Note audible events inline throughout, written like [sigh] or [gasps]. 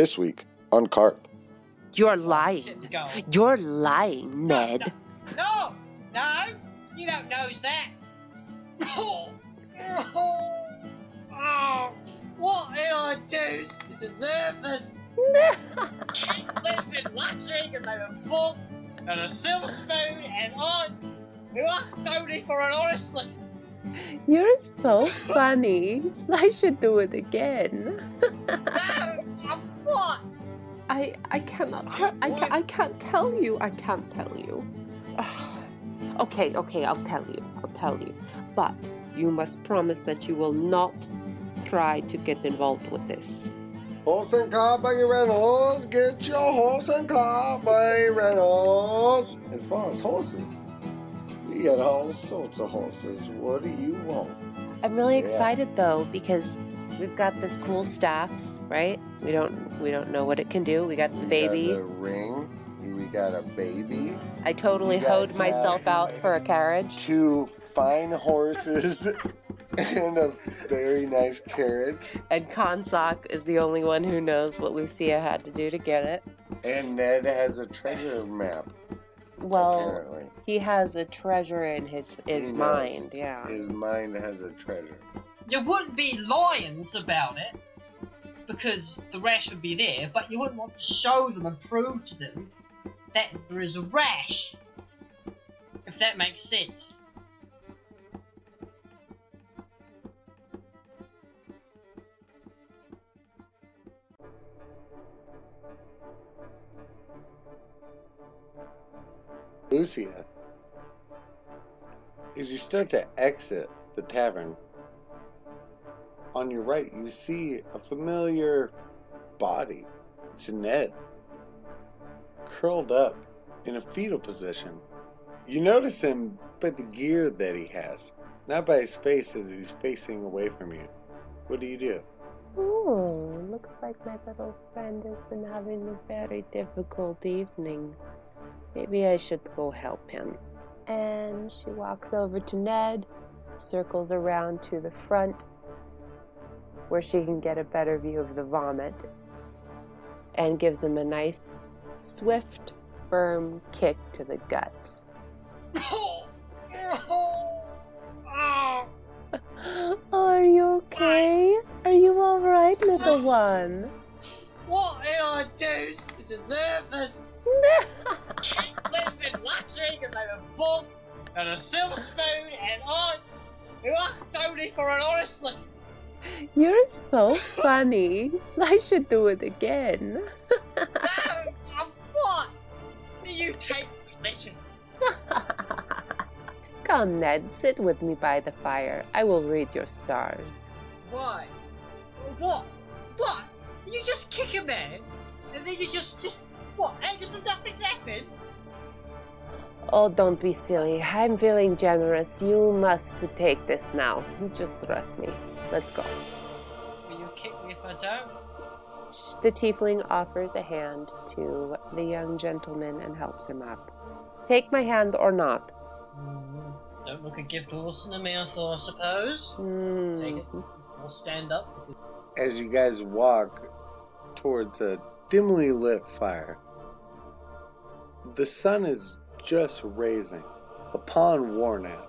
This week on Carp. You're lying. You're lying, Ned. No, no, you don't know that. Oh, oh, what did I do to deserve this? Keep living luxury and they were full and a silver spoon and odds. Who asked Sony for it honestly? You're so funny. I should do it again. [laughs] No, I'm? I I cannot tell I, ca- I can't tell you. I can't tell you. Ugh. Okay, okay, I'll tell you. I'll tell you. But you must promise that you will not try to get involved with this. Horse and car buggy rentals. Get your horse and car buggy rentals. As far as horses, we got all sorts of horses. What do you want? I'm really Yeah. excited though because we've got this cool staff, right? We don't we don't know what it can do. We got the We baby. got a ring. We got a baby. I totally You hoed myself out for a carriage. Two fine horses [laughs] and a very nice carriage. And Konsak is the only one who knows what Lucia had to do to get it. And Ned has a treasure map. Well, apparently, he has a treasure in his his He knows. mind. Yeah. his mind has a treasure. You wouldn't be lions about it because the rash would be there, but you wouldn't want to show them and prove to them that there is a rash. If that makes sense. Lucia, as you start to exit the tavern, on your right you see a familiar body. It's Ned, curled up in a fetal position. You notice him by the gear that he has, not by his face as he's facing away from you. What do you do? Oh, looks like my little friend has been having a very difficult evening. Maybe I should go help him. And she walks over to Ned, circles around to the front where she can get a better view of the vomit, and gives him a nice, swift, firm kick to the guts. [laughs] Are you okay? Are you alright, little one? What did I do to deserve this? Keep living luxury and they were full and a silver spoon and odds. Who asked Sony for it honestly? You're so funny. [laughs] I should do it again. No, [laughs] I'm what? You take pleasure. [laughs] Come, Ned, sit with me by the fire. I will read your stars. Why? What? What? You just kick a man, and then you just, just, what? And just nothing's happened? Oh, don't be silly. I'm feeling generous. You must take this now. Just trust me. Let's go. Will you kick me if I don't? The tiefling offers a hand to the young gentleman and helps him up. Take my hand or not. Don't look a gift horse in the mouth, I suppose. Hmm. Take it. I'll stand up. As you guys walk towards a dimly lit fire, the sun is just raising upon Warnap.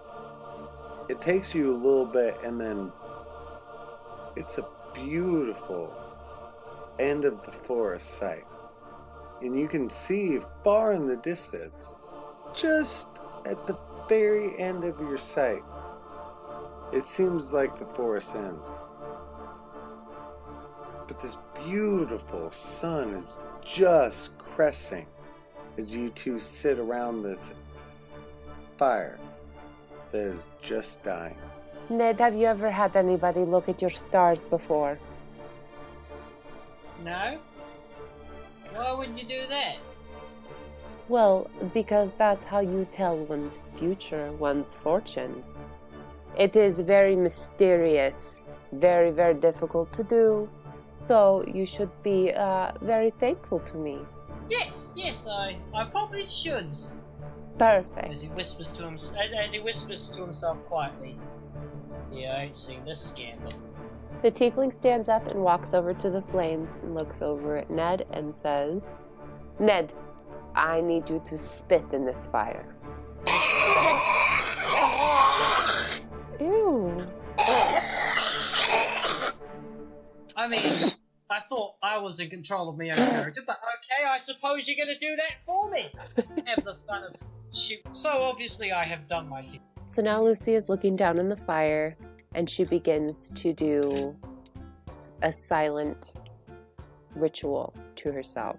It takes you a little bit, and then it's a beautiful end of the forest sight. And you can see far in the distance, just at the very end of your sight, it seems like the forest ends. But this beautiful sun is just cresting as you two sit around this fire that is just dying. Ned, have you ever had anybody look at your stars before? No? Why wouldn't you do that? Well, because that's how you tell one's future, one's fortune. It is very mysterious, very, very difficult to do. So you should be uh, very thankful to me. Yes, yes, I, I probably should. Perfect. As he whispers to him, as, as he whispers to himself quietly. Yeah, I ain't seen this before. The tiefling stands up and walks over to the flames and looks over at Ned and says, Ned, I need you to spit in this fire. [laughs] Ew. I mean, I thought I was in control of my own character, but okay, I suppose you're gonna do that for me. Have the fun of shoot. So obviously, I have done my hit. So now Lucy is looking down in the fire and she begins to do a silent ritual to herself.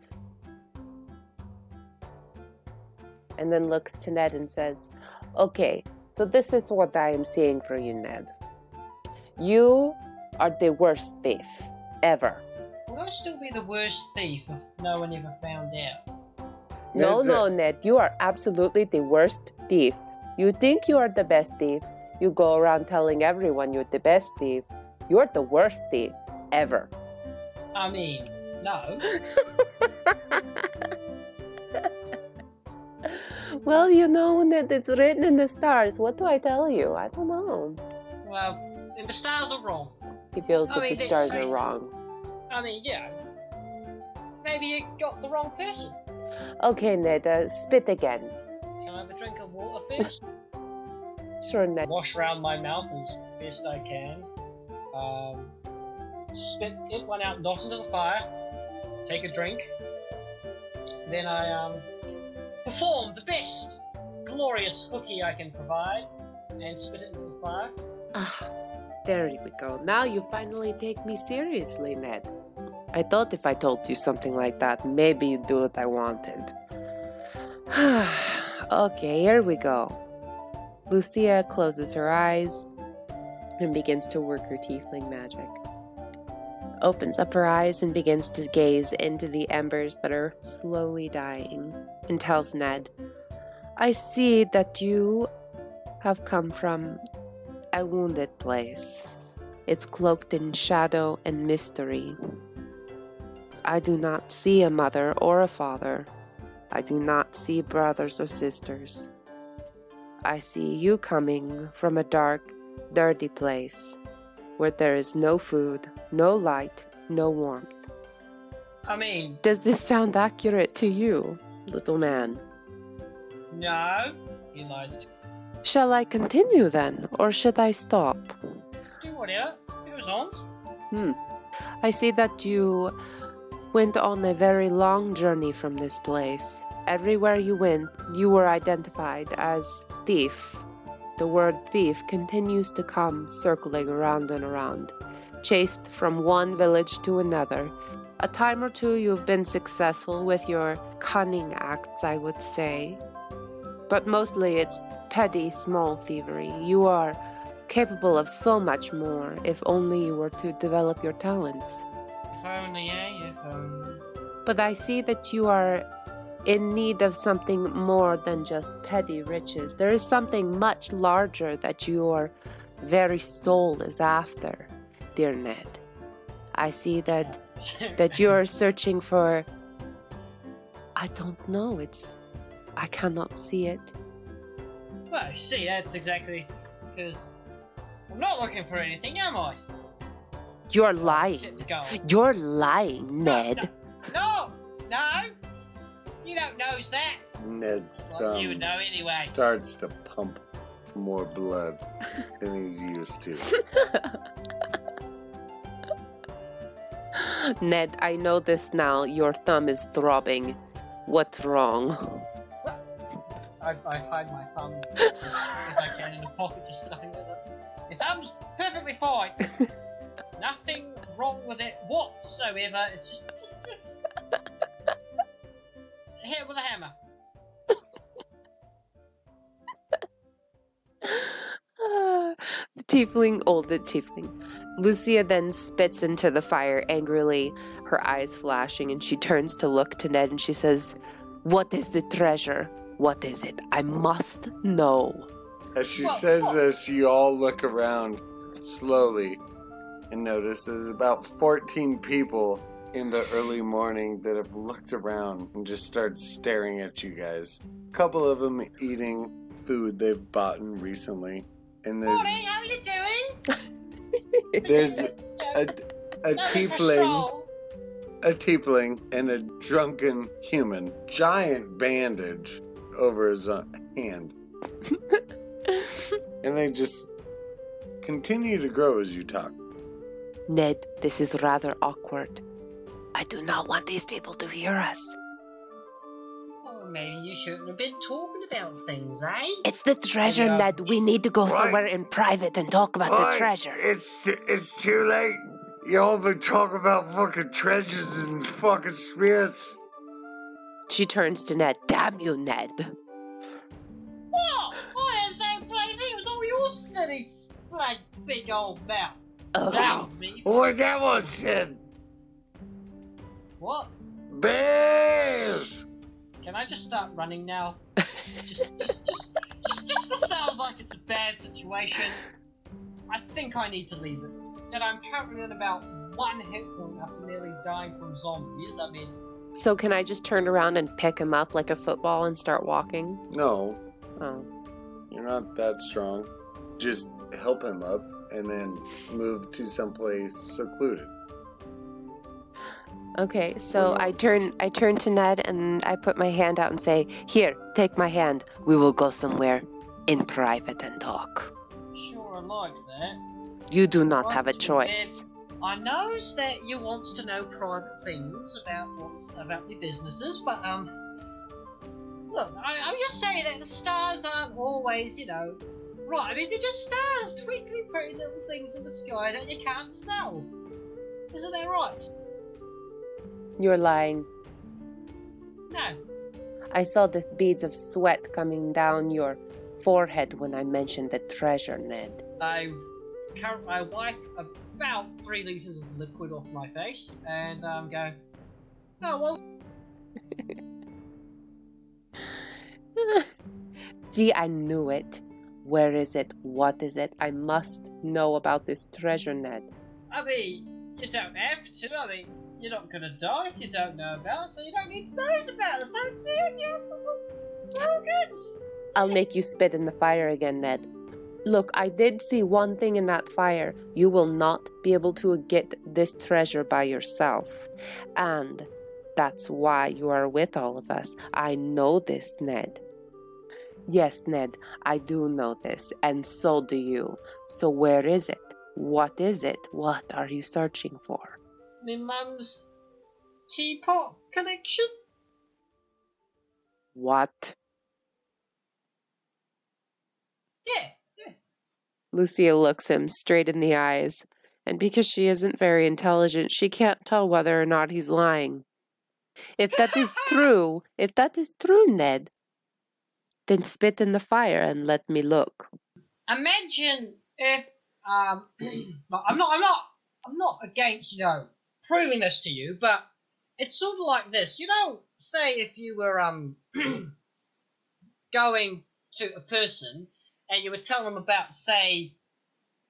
And then looks to Ned and says, Okay, so this is what I am seeing for you, Ned. You are the worst thief ever. Would I still be the worst thief if no one ever found out? No, Ned's no, a- Ned, you are absolutely the worst thief. You think you are the best thief. You go around telling everyone you're the best thief. You're the worst thief ever. I mean, no. [laughs] well, you know that it's written in the stars. What do I tell you? I don't know. Well, then the stars are wrong. He feels I that mean, the stars are face it. wrong. I mean, yeah. Maybe you got the wrong person. Okay, Ned, uh, spit again. Can I have a drink of water first? [laughs] Sure, Ned. Wash around my mouth as best I can. Um, spit it one out, not into the fire. Take a drink. Then I um, perform the best glorious hooky I can provide and spit it into the fire. Ah, there we go. Now you finally take me seriously, Ned. I thought if I told you something like that, maybe you'd do what I wanted. [sighs] okay, here we go. Lucia closes her eyes and begins to work her tiefling magic. Opens up her eyes and begins to gaze into the embers that are slowly dying and tells Ned, I see that you have come from a wounded place. It's cloaked in shadow and mystery. I do not see a mother or a father. I do not see brothers or sisters. I see you coming from a dark, dirty place where there is no food, no light, no warmth. I mean, Does this sound accurate to you, little man? no. He lies to Shall I continue then, or should I stop? do whatever. It was. Hmm. I see that you went on a very long journey from this place. Everywhere you went, you were identified as thief. The word thief continues to come circling around and around, chased from one village to another. A time or two you've been successful with your cunning acts, I would say. But mostly it's petty, small thievery. You are capable of so much more if only you were to develop your talents. If only, eh? If only. But I see that you are in need of something more than just petty riches. There is something much larger that your very soul is after, dear Ned. I see that [laughs] that you are searching for I don't know, it's I cannot see it. Well, see, that's exactly because I'm not looking for anything, am I? You're lying. You're lying, Ned. No, no, you don't knows that. Ned's Well, you would know anyway. starts to pump more blood than he's used to. [laughs] Ned, I know this now. Your thumb is throbbing. What's wrong? I, I hide my thumb [laughs] if I can in the pocket, just nothing with it. Your thumb's perfectly fine. There's [laughs] nothing wrong with it whatsoever. It's just. [laughs] Here with a hammer. Ah, the tiefling, oh, the tiefling. Lucia then spits into the fire angrily, her eyes flashing, and she turns to look to Ned and she says, What is the treasure? What is it? I must know. As she Whoa, says whoa. this, you all look around slowly and notice there's about 14 people in the early morning that have looked around and just started staring at you guys. A couple of them eating food they've bought in recently. And there's Morning, how are you doing? [laughs] there's a, a tiefling, a tiefling, and a drunken human. Giant bandage over his uh, hand, [laughs] and they just continue to grow as you talk. Ned, this is rather awkward. I do not want these people to hear us. Oh, maybe you shouldn't have been talking about things, eh? It's the treasure, Yeah. Ned. We need to go Right. somewhere in private and talk about the treasure. It's it's too late. Y'all been talking about fucking treasures and fucking spirits. She turns to Ned. Damn you, Ned. What? I didn't say bloody thing. It was all your silly, like, big old mouth. Ugh. That was me. What that was said? What? Bears. Can I just start running now? [laughs] just, just, just, just, just this sounds like it's a bad situation. I think I need to leave it. And I'm currently at about one hit point after nearly dying from zombies. I mean, So can I just turn around and pick him up like a football and start walking? No, Oh. you're not that strong. Just help him up and then move to someplace secluded. Okay, so I turn I turn to Ned and I put my hand out and say, "Here, take my hand. We will go somewhere in private and talk. sure I like that. You do not have a Right, choice." I knows that you wants to know private things about what's about your businesses, but um, look, I, I'm just saying that the stars aren't always, you know, right. I mean, they're just stars, twinkling pretty little things in the sky that you can't sell. Isn't that right? You're lying. No. I saw the beads of sweat coming down your forehead when I mentioned the treasure, Ned. I, I wipe about three liters of liquid off my face and um, go. No, well, [laughs] See, I knew it. Where is it? What is it? I must know about this treasure, Ned. I mean, you don't have to. I mean, you're not gonna die if you don't know about it, so you don't need to know about it. So it's yeah, good. I'll make you spit in the fire again, Ned. Look, I did see one thing in that fire. You will not be able to get this treasure by yourself. And that's why you are with all of us. I know this, Ned. Yes, Ned, I do know this, and so do you. So where is it? What is it? What are you searching for? My mum's teapot collection. What? Yeah, yeah. Lucia looks him straight in the eyes, and because she isn't very intelligent, she can't tell whether or not he's lying. If that is [laughs] true, if that is true, Ned, then spit in the fire and let me look. Imagine if um, [clears throat] I'm not, I'm not, I'm not against you know proving this to you, but it's sort of like this. You know, say if you were um [clears throat] going to a person and you were telling them about say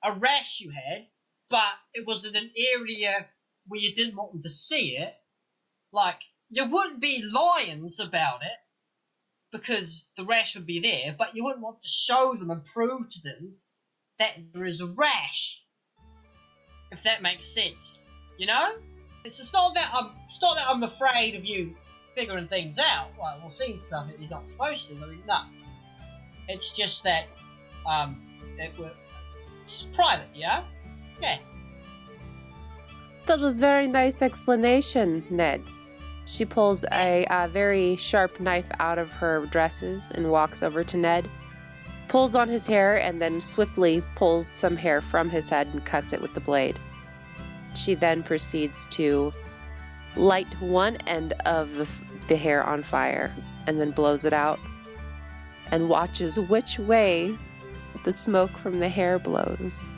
a rash you had, but it was in an area where you didn't want them to see it. Like you wouldn't be lions about it because the rash would be there, but you wouldn't want to show them and prove to them that there is a rash. If that makes sense, you know? It's just not that I'm. It's not that I'm afraid of you figuring things out. Well, seeing stuff that you're not supposed to. I mean, no. It's just that um, it it's private, yeah. Yeah. That was very nice explanation, Ned. She pulls a, a very sharp knife out of her dresses and walks over to Ned, pulls on his hair, and then swiftly pulls some hair from his head and cuts it with the blade. She then proceeds to light one end of the, the hair on fire and then blows it out and watches which way the smoke from the hair blows.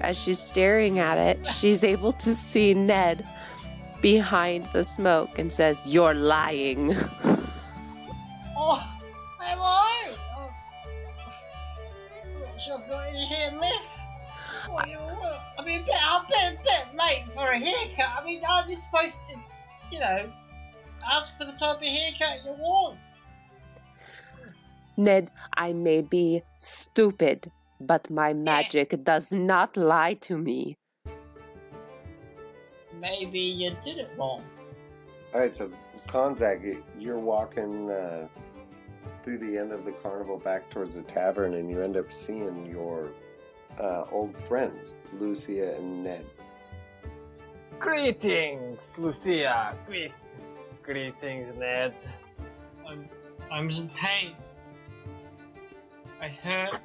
As she's staring at it, she's able to see Ned behind the smoke and says, You're lying. Oh, am I? Oh. I'm not sure I've got any hair left. I mean, I'm a bit, bit late for a haircut. I mean, aren't you supposed to, you know, ask for the type of haircut you want? Ned, I may be stupid, but my magic does not lie to me. maybe you did it wrong. All right, so Konzak, you're walking uh, through the end of the carnival back towards the tavern, and you end up seeing your uh, old friends, Lucia and Ned. Greetings, Lucia. Greet, greetings, Ned. I'm, I'm in pain. I hurt.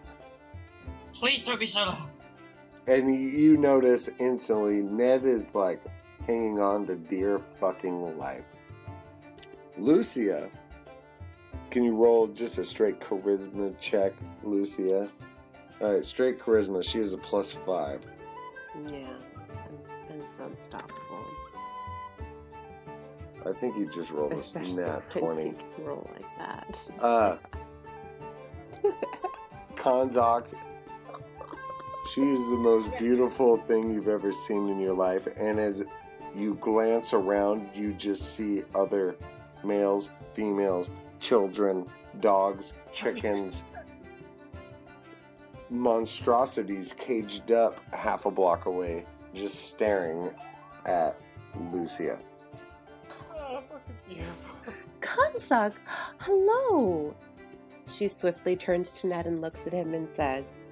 Please don't be so loud. And you notice instantly, Ned is like hanging on to dear fucking life. Lucia, can you roll just a straight charisma check, Lucia? All right, straight charisma. She is a plus five. Yeah, and, and it's unstoppable. I think you just rolled a nat twenty. you roll like that. Uh, Konzak, she is the most beautiful thing you've ever seen in your life. And as you glance around, you just see other males, females, children, dogs, chickens, monstrosities caged up half a block away, just staring at Lucia. Oh. Kansak, hello! She swiftly turns to Ned and looks at him and says,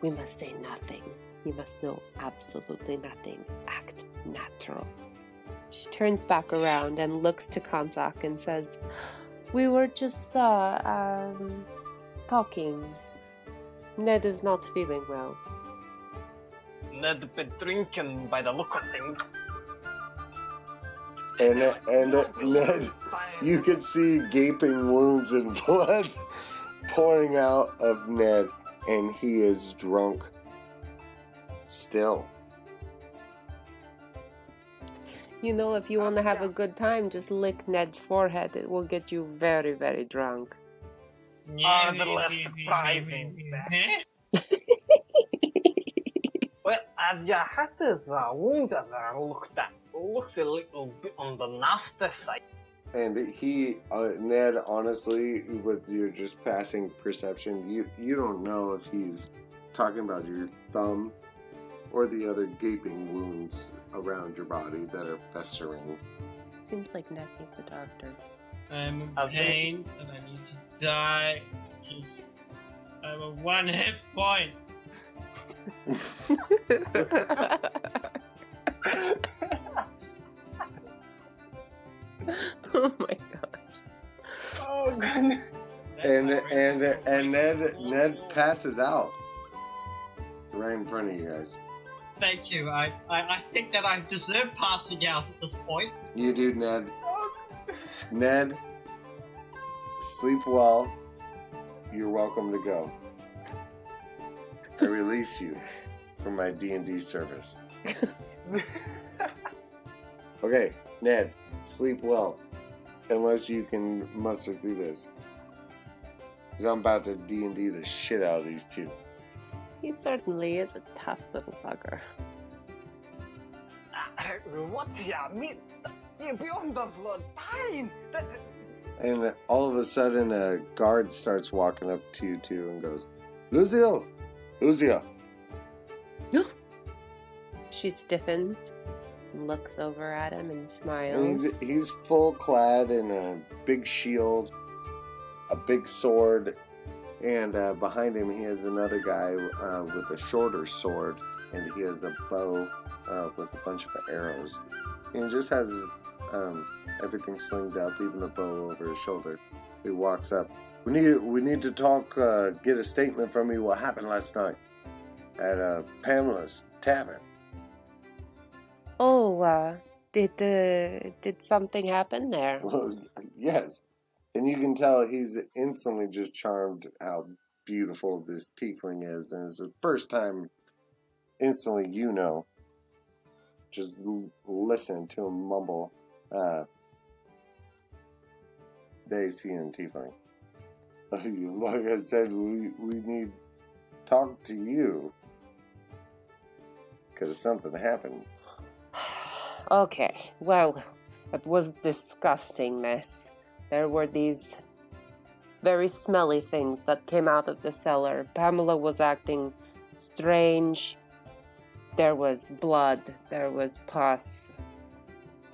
We must say nothing. You must know absolutely nothing. Act natural. She turns back around and looks to Kansak and says, We were just, uh, um, talking. Ned is not feeling well. Ned been drinking by the look of things. And and Ned, you can see gaping wounds and [laughs] blood pouring out of Ned, and he is drunk. Still, You know, if you want to have a good time, just lick Ned's forehead. It will get you very, very drunk. Ah, the less surprising. [laughs] Well, as you had this uh, wound that I looked at, looks a little bit on the nasty side. and he, uh, Ned, honestly, with your just passing perception, you you don't know if he's talking about your thumb or the other gaping wounds around your body that are festering. Seems like Ned needs a doctor. I'm in Okay. pain and I need to die. Just, I have a one hit point. [laughs] [laughs] [laughs] [laughs] oh my god. Oh, goodness. And and and Ned Ned passes out right in front of you guys. Thank you. I, I, I think that I deserve passing out at this point. You do, Ned. Oh. Ned, sleep well. You're welcome to go. I release you from my D and D service. [laughs] Okay, Ned, sleep well, unless you can muster through this. Cause I'm about to D and D the shit out of these two. He certainly is a tough little bugger. what you mean? You beyond the blood pain. And all of a sudden, a guard starts walking up to you two and goes, "Lucio, Lucia." She stiffens, looks over at him, and smiles. he's, he's full clad in a big shield, a big sword, and uh, behind him he has another guy uh, with a shorter sword, and he has a bow uh, with a bunch of arrows. And he just has um, everything slinged up, even the bow over his shoulder. He walks up. We need we need to talk. Uh, get a statement from you. What happened last night at uh, Pamela's tavern? Oh, uh, did uh, did something happen there? Well, yes. And you can tell he's instantly just charmed how beautiful this tiefling is. And it's the first time instantly you know. Just l- listen to him mumble. Uh, Dacian tiefling. [laughs] Like I said, we, we need talk to you. Because something happened. Okay, well, it was disgusting mess. There were these very smelly things that came out of the cellar. Pamela was acting strange. there was blood, there was pus.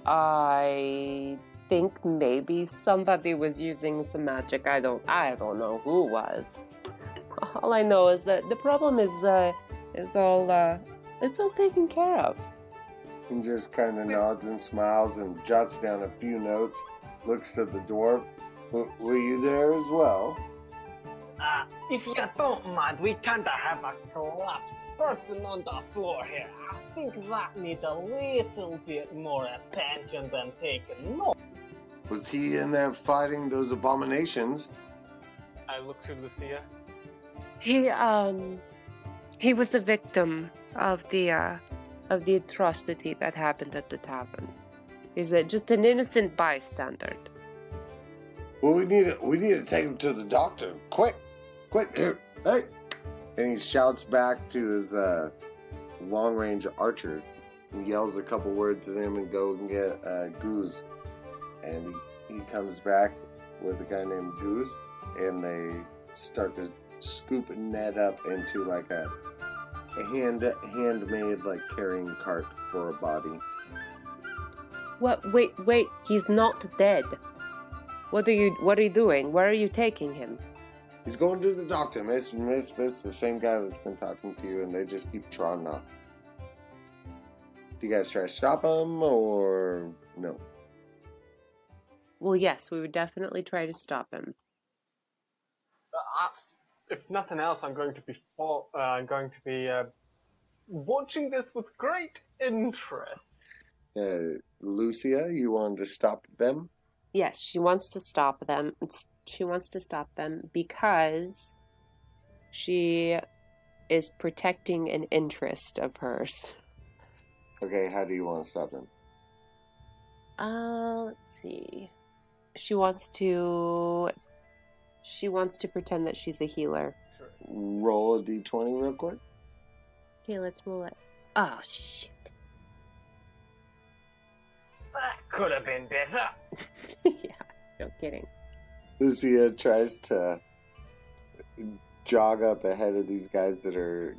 I think maybe somebody was using some magic. I don't I don't know who was. All I know is that the problem is uh is all uh it's all taken care of. And just kind of nods and smiles and jots down a few notes. Looks to the dwarf. "W- Were you there as well? Uh, if you don't mind, we kinda have a collapsed person on the floor here. I think that needs a little bit more attention than taken note. Was he in there fighting those abominations? I look to Lucia. He um he was the victim of the uh of the atrocity that happened at the tavern. Is it just an innocent bystander. Well, we need to, we need to take him to the doctor. Quick, quick, hey! And he shouts back to his uh, long range archer and yells a couple words at him and go and get uh, Goose. And he, he comes back with a guy named Goose, and they start to scoop Ned up into like a, a hand handmade like carrying cart for a body. What wait, wait, he's not dead. What are you what are you doing? Where are you taking him? He's going to the doctor, Miss, Miss, Miss, the same guy that's been talking to you, and they just keep trotting off. Do you guys try to stop him, or no? Well, yes, we would definitely try to stop him. If nothing else, I'm going to be fo- uh, I'm going to be uh, watching this with great interest. Uh, Lucia, you wanted to stop them? Yes, she wants to stop them. She wants to stop them because she is protecting an interest of hers. Okay, how do you want to stop them? Uh, let's see. She wants to. She wants to pretend that she's a healer. Roll a d20 real quick. Okay, let's roll it. Oh shit! That could have been better. [laughs] yeah, no kidding. Lucia tries to jog up ahead of these guys that are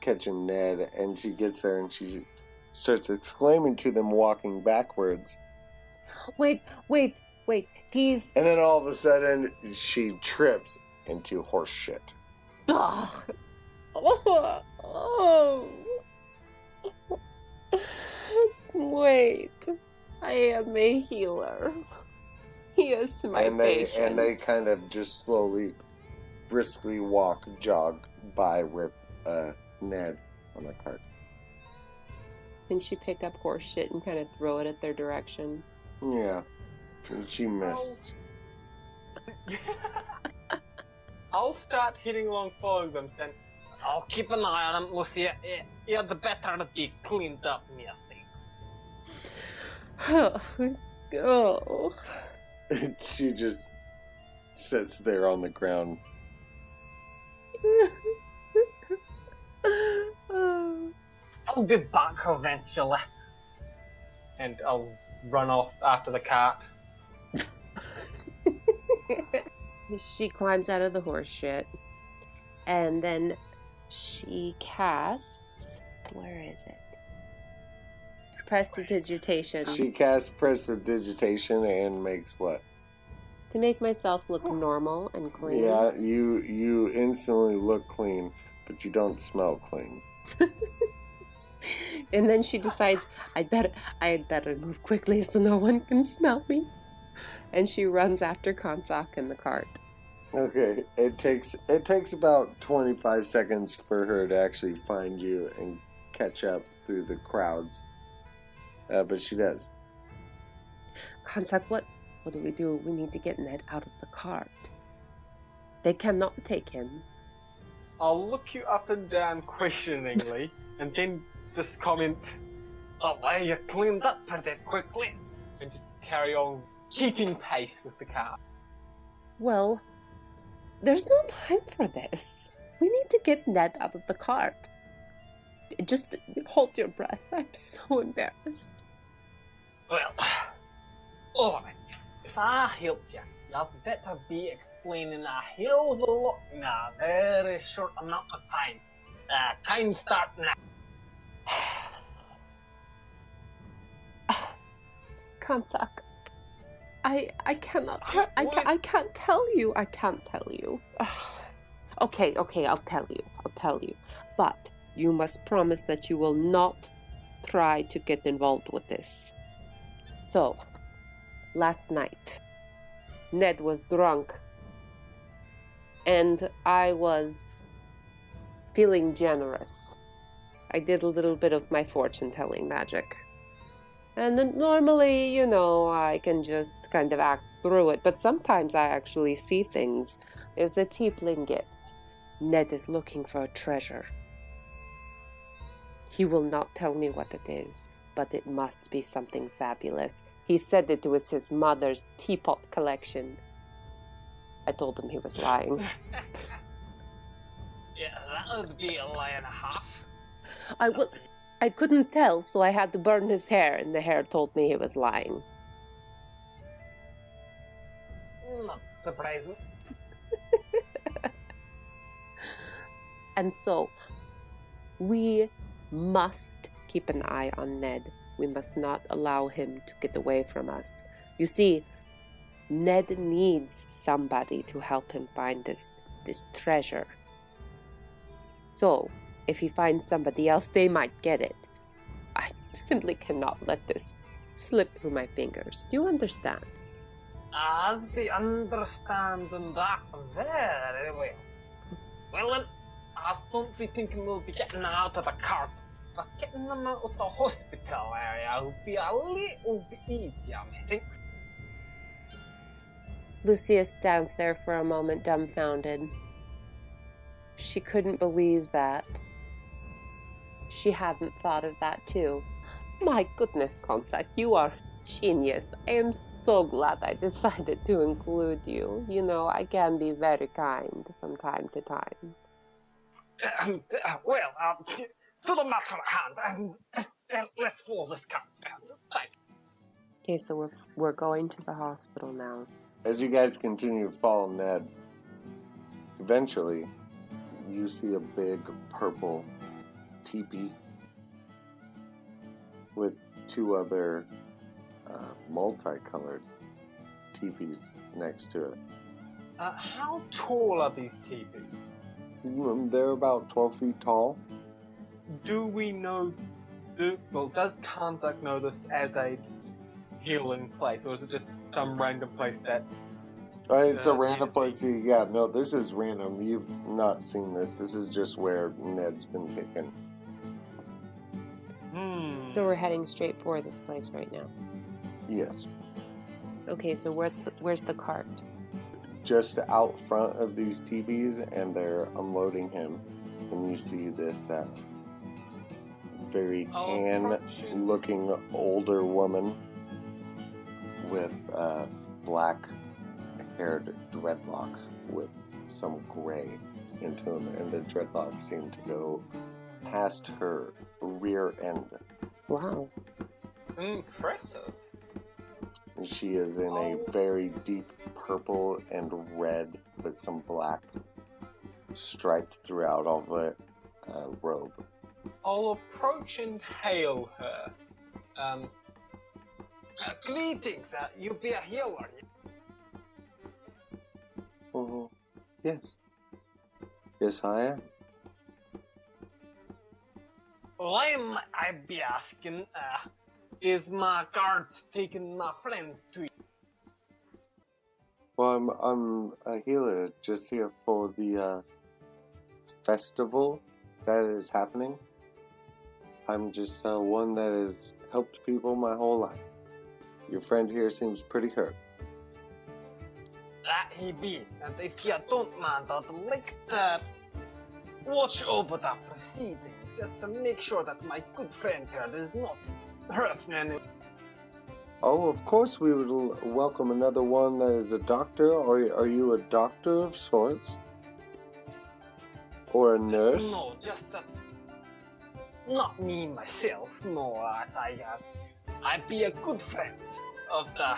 catching Ned, and she gets there and she starts exclaiming to them, walking backwards. Wait, wait, wait. He's. And then all of a sudden, she trips into horse shit. Oh. Oh. oh. Wait. I am a healer. He is my and they patient. and they kind of just slowly, briskly walk, jog by with uh, Ned on the cart. And she pick up horse shit and kind of throw it at their direction. Yeah, and she missed. [laughs] I'll start heading along following them, saying, I'll keep an eye on them, Lucia. Eh, Yeah, the better to be cleaned up near things. [sighs] oh. [laughs] she just sits there on the ground. [laughs] I'll be back eventually. And I'll run off after the cart. [laughs] she climbs out of the horse shit. And then she casts. Where is it? Prestidigitation. She casts prestidigitation and makes what? to make myself look normal and clean. Yeah, you you instantly look clean, but you don't smell clean. [laughs] And then she decides I'd better I had better move quickly so no one can smell me. And she runs after Konsak in the cart. Okay, it takes it takes about twenty five seconds for her to actually find you and catch up through the crowds, uh, but she does. Konsak, what what do we do? We need to get Ned out of the cart. They cannot take him. I'll look you up and down questioningly, [laughs] and then just comment, Oh, well, you cleaned up pretty quickly. And just carry on keeping pace with the car. Well, there's no time for this. We need to get Ned out of the cart. Just hold your breath. I'm so embarrassed. Well, alright. If I helped you, you'd better be explaining a hell of a lot in a very short amount of time. Uh, time start now. [sighs] Can't suck. I I cannot I tell I, ca- I can't tell you. I can't tell you. [sighs] okay, okay, I'll tell you. I'll tell you. But you must promise that you will not try to get involved with this. So, last night, Ned was drunk, and I was feeling generous. I did a little bit of my fortune telling magic. And then normally, you know, I can just kind of act through it, but sometimes I actually see things as a tiefling gift. Ned is looking for a treasure. He will not tell me what it is, but it must be something fabulous. He said it was his mother's teapot collection. I told him he was lying. [laughs] Yeah, that would be a lie and a half. I will. I couldn't tell, so I had to burn his hair, and the hair told me he was lying. Not surprising. [laughs] And so, we must keep an eye on Ned. We must not allow him to get away from us. You see, Ned needs somebody to help him find this this treasure. So, if he finds somebody else, they might get it. I simply cannot let this slip through my fingers. Do you understand? I'll be understanding that very well. Well I don't be thinking we'll be getting out of the cart, but getting them out of the hospital area will be a little bit easier, methinks. Lucia stands there for a moment, dumbfounded. She couldn't believe that. She hadn't thought of that too. My goodness, Konsak, you are genius. I am so glad I [laughs] decided to include you. You know, I can be very kind from time to time. And, uh, well, [laughs] uh, to the matter at hand, and uh, let's follow this cart. Uh. Okay, so we're, we're going to the hospital now. As you guys continue to follow Ned, eventually you see a big purple teepee with two other uh, multicolored teepees next to it. Uh, how tall are these teepees? Mm, They're about 12 feet tall. Do we know? Do, well, does Kanzak know this as a healing place, or is it just some random place that? Uh, it's a Uh, random place. Yeah, no, this is random. You've not seen this. This is just where Ned's been taken. Hmm. So we're heading straight for this place right now. Yes. Okay, so where's the, where's the cart? Just out front of these teepees, and they're unloading him. And you see this uh, very Oh, tan shit. looking older woman with uh, black haired dreadlocks with some gray into them, and the dreadlocks seem to go past her rear end. Wow. Impressive. And She is in Oh. a very deep purple and red with some black striped throughout all the uh, robe. I'll approach and hail her. Um. Uh, greetings, uh, you be a healer. Oh, yes. Yes, I am. I'm, I be asking, uh, is my guard taking my friend to you? Well, I'm, I'm a healer just here for the uh, festival that is happening. I'm just uh, one that has helped people my whole life. Your friend here seems pretty hurt. That he be, and if you don't mind, I'd like to watch over the proceedings just to make sure that my good friend here does not hurt any. Oh, of course we would welcome another one that is a doctor. Or are you a doctor of sorts? Or a nurse? No, just uh, not me myself. No, uh, I, uh, I be a good friend of the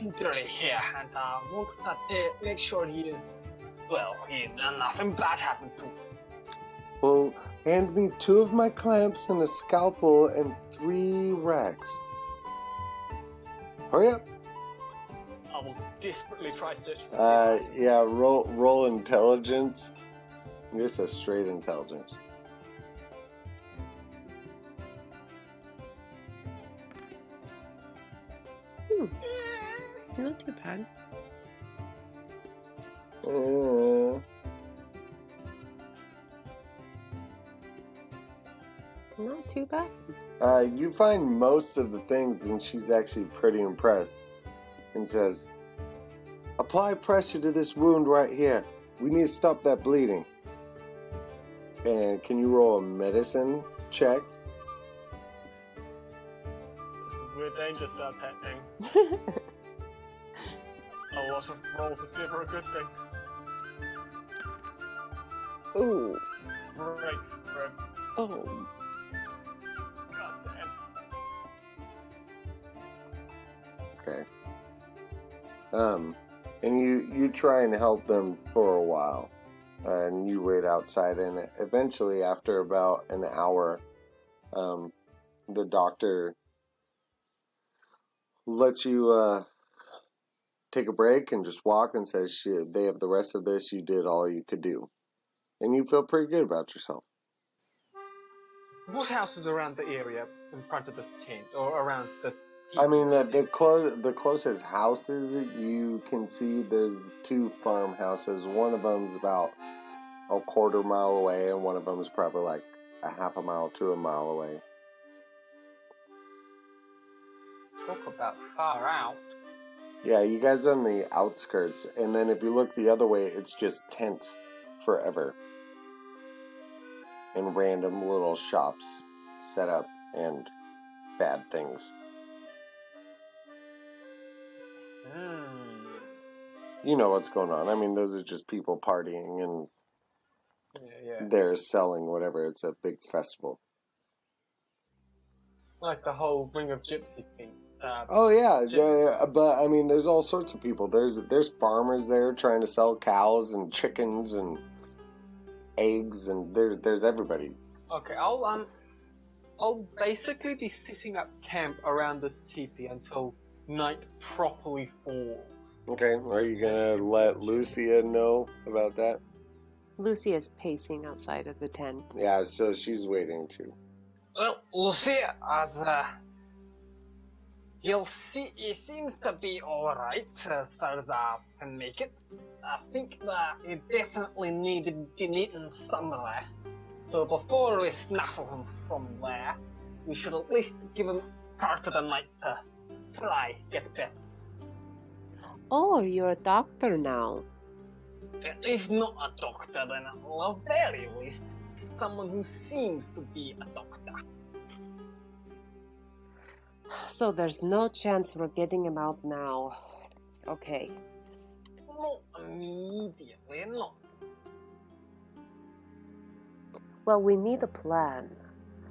injury here, and uh, want to uh, make sure he is well. He nothing bad happened to. him. Well, hand me two of my clamps and a scalpel and three rags. Hurry up. I will desperately try search for Uh, yeah, roll roll intelligence. Just a straight intelligence. Not too bad. Uh, Not too bad. Uh, you find most of the things, and she's actually pretty impressed. And says, "Apply pressure to this wound right here. We need to stop that bleeding." And can you roll a medicine check? This is where danger starts happening. [laughs] A lot of rolls is never a good thing. Ooh. Great, Grim. Oh. Okay. Um, and you you try and help them for a while, uh, and you wait outside. And eventually, after about an hour, um, the doctor lets you uh, take a break and just walk, and says, "Shit, they have the rest of this. You did all you could do, and you feel pretty good about yourself." What houses around the area in front of this tent, or around this? I mean, the the, clo- the closest houses that you can see, there's two farmhouses. One of them's about a quarter mile away, and one of them's probably like a half a mile to a mile away. Talk about far out. Yeah, you guys are on the outskirts, and then if you look the other way, it's just tents forever. And random little shops set up and bad things. You know what's going on. I mean, those are just people partying and Yeah, yeah. they're selling whatever. It's a big festival. Like the whole Ring of Gypsy thing. Uh, Oh yeah, yeah, yeah, but I mean, there's all sorts of people. There's there's farmers there trying to sell cows and chickens and eggs, and there there's everybody. Okay, I'll um, I'll basically be setting up camp around this teepee until night properly falls. Okay, are you gonna let Lucia know about that? Lucy is pacing outside of the tent. Yeah, so she's waiting too. Well, Lucia, as uh, you'll see, it seems to be all right as far as I can make it. I think that he definitely needed be needing some rest. So before we snaffle him from there, we should at least give him part of the night to try get better. Oh, you're a doctor now. If not a doctor, then at the very least, someone who seems to be a doctor. So there's no chance we're getting him out now. Okay. Not immediately, not. Well, we need a plan.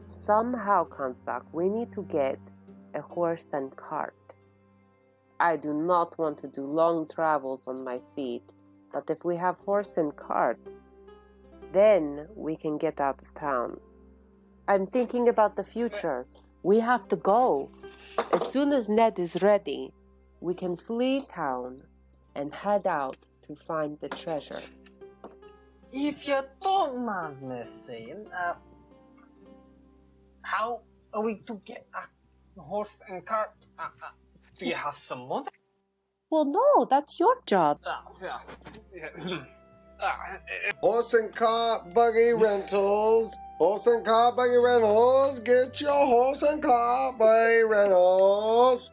Somehow, Kansak, we need to get a horse and cart. I do not want to do long travels on my feet, but if we have horse and cart, then we can get out of town. I'm thinking about the future. We have to go. As soon as Ned is ready, we can flee town and head out to find the treasure. If you don't mind me saying, uh, how are we to get a horse and cart? Uh, uh, do you have some money? Well, no, that's your job. Yeah, yeah. Uh, uh, Horse and cart buggy rentals. Horse and cart buggy rentals. Get your horse and cart buggy rentals.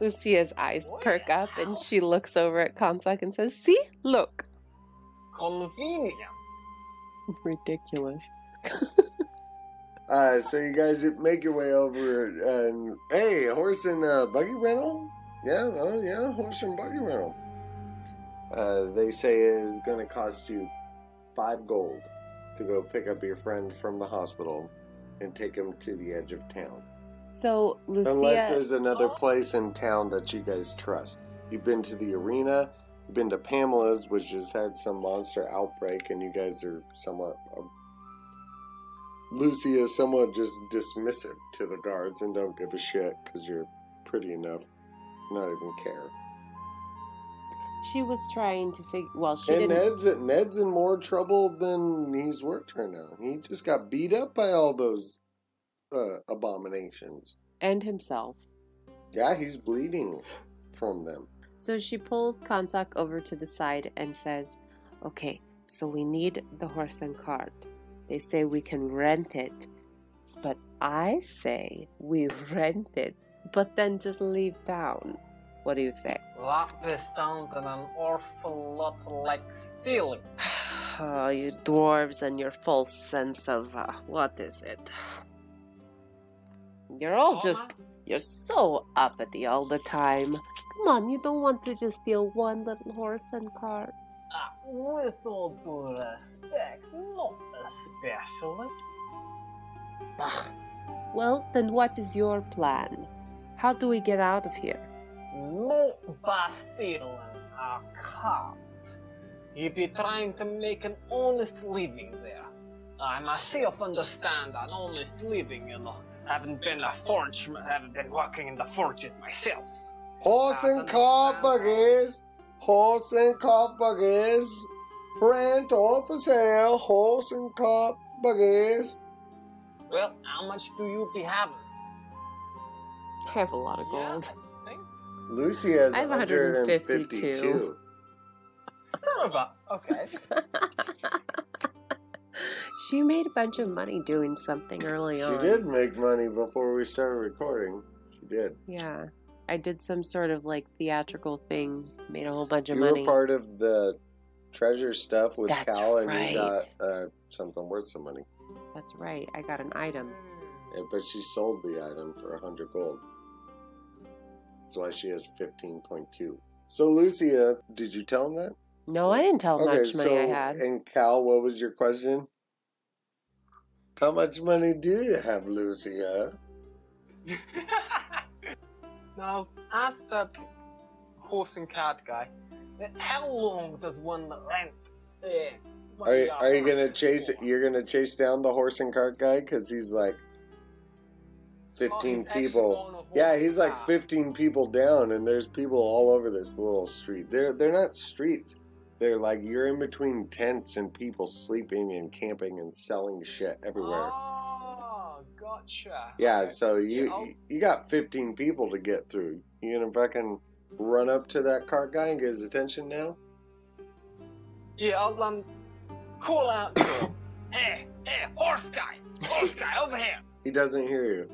Lucia's eyes perk up and she looks over at Kansak and says, See? Look. convenient. Ridiculous. [laughs] Uh, so you guys make your way over and hey, horse and uh, buggy rental? Yeah, oh yeah, horse and buggy rental. Uh, they say is going to cost you five gold to go pick up your friend from the hospital and take him to the edge of town. So Lucia. Unless there's another place in town that you guys trust. You've been to the arena, you've been to Pamela's, which has had some monster outbreak, and you guys are somewhat. Lucy is somewhat just dismissive to the guards and don't give a shit because you're pretty enough not even care. She was trying to figure. Well, she and didn't. Ned's Ned's in more trouble than he's worked right now. He just got beat up by all those uh, abominations. And himself. Yeah, he's bleeding from them. So she pulls Kansak over to the side and says, Okay, so we need the horse and cart. They say we can rent it. But I say we [laughs] rent it, but then just leave town. What do you say? That sounds an awful lot like stealing. [sighs] Oh, you dwarves and your false sense of uh, what is it? You're all just you're so uppity all the time. Come on, you don't want to just steal one little horse and cart. Uh, with all due respect, not especially. Ugh. Well, then what is your plan? How do we get out of here? Not by stealing a cart. You be trying to make an honest living there. I myself understand an honest living, you know. Haven't been a forge, haven't been working in the forges myself. Horse and cart buggies, horse and cart buggies, rent or for sale, horse and cart buggies. Well, how much do you be having? I have a lot of Yeah. gold. Lucy has I have 152. 152. Son of a. Okay. [laughs] she made a bunch of money doing something early She on. She did make money before we started recording. She did. Yeah. I did some sort of like theatrical thing, made a whole bunch of money. You money. were part of the treasure stuff with That's Cal, and right. you got uh, something worth some money. That's right. I got an item. And- But she sold the item for 100 gold. That's why she has 15.2. So, Lucia, did you tell him that? No, I didn't tell him how much money I had. and Cal, what was your question? How much money do you have, Lucia? [laughs] now, ask that horse and cart guy. How long does one rent? Are, of are you gonna chase for? You're gonna chase down the horse and cart guy because he's like Oh, fifteen he's people. on a horse Yeah, he's like fifteen people down, and there's people all over this little street. They're they're not streets. They're like you're in between tents and people sleeping and camping and selling shit everywhere. Oh, gotcha. yeah, Okay. so you Yeah, you got fifteen people to get through. You gonna fucking run up to that cart guy and get his attention now? Yeah, I'll um, call out to him. [coughs] hey, hey, horse guy, horse guy, over here. He doesn't hear you.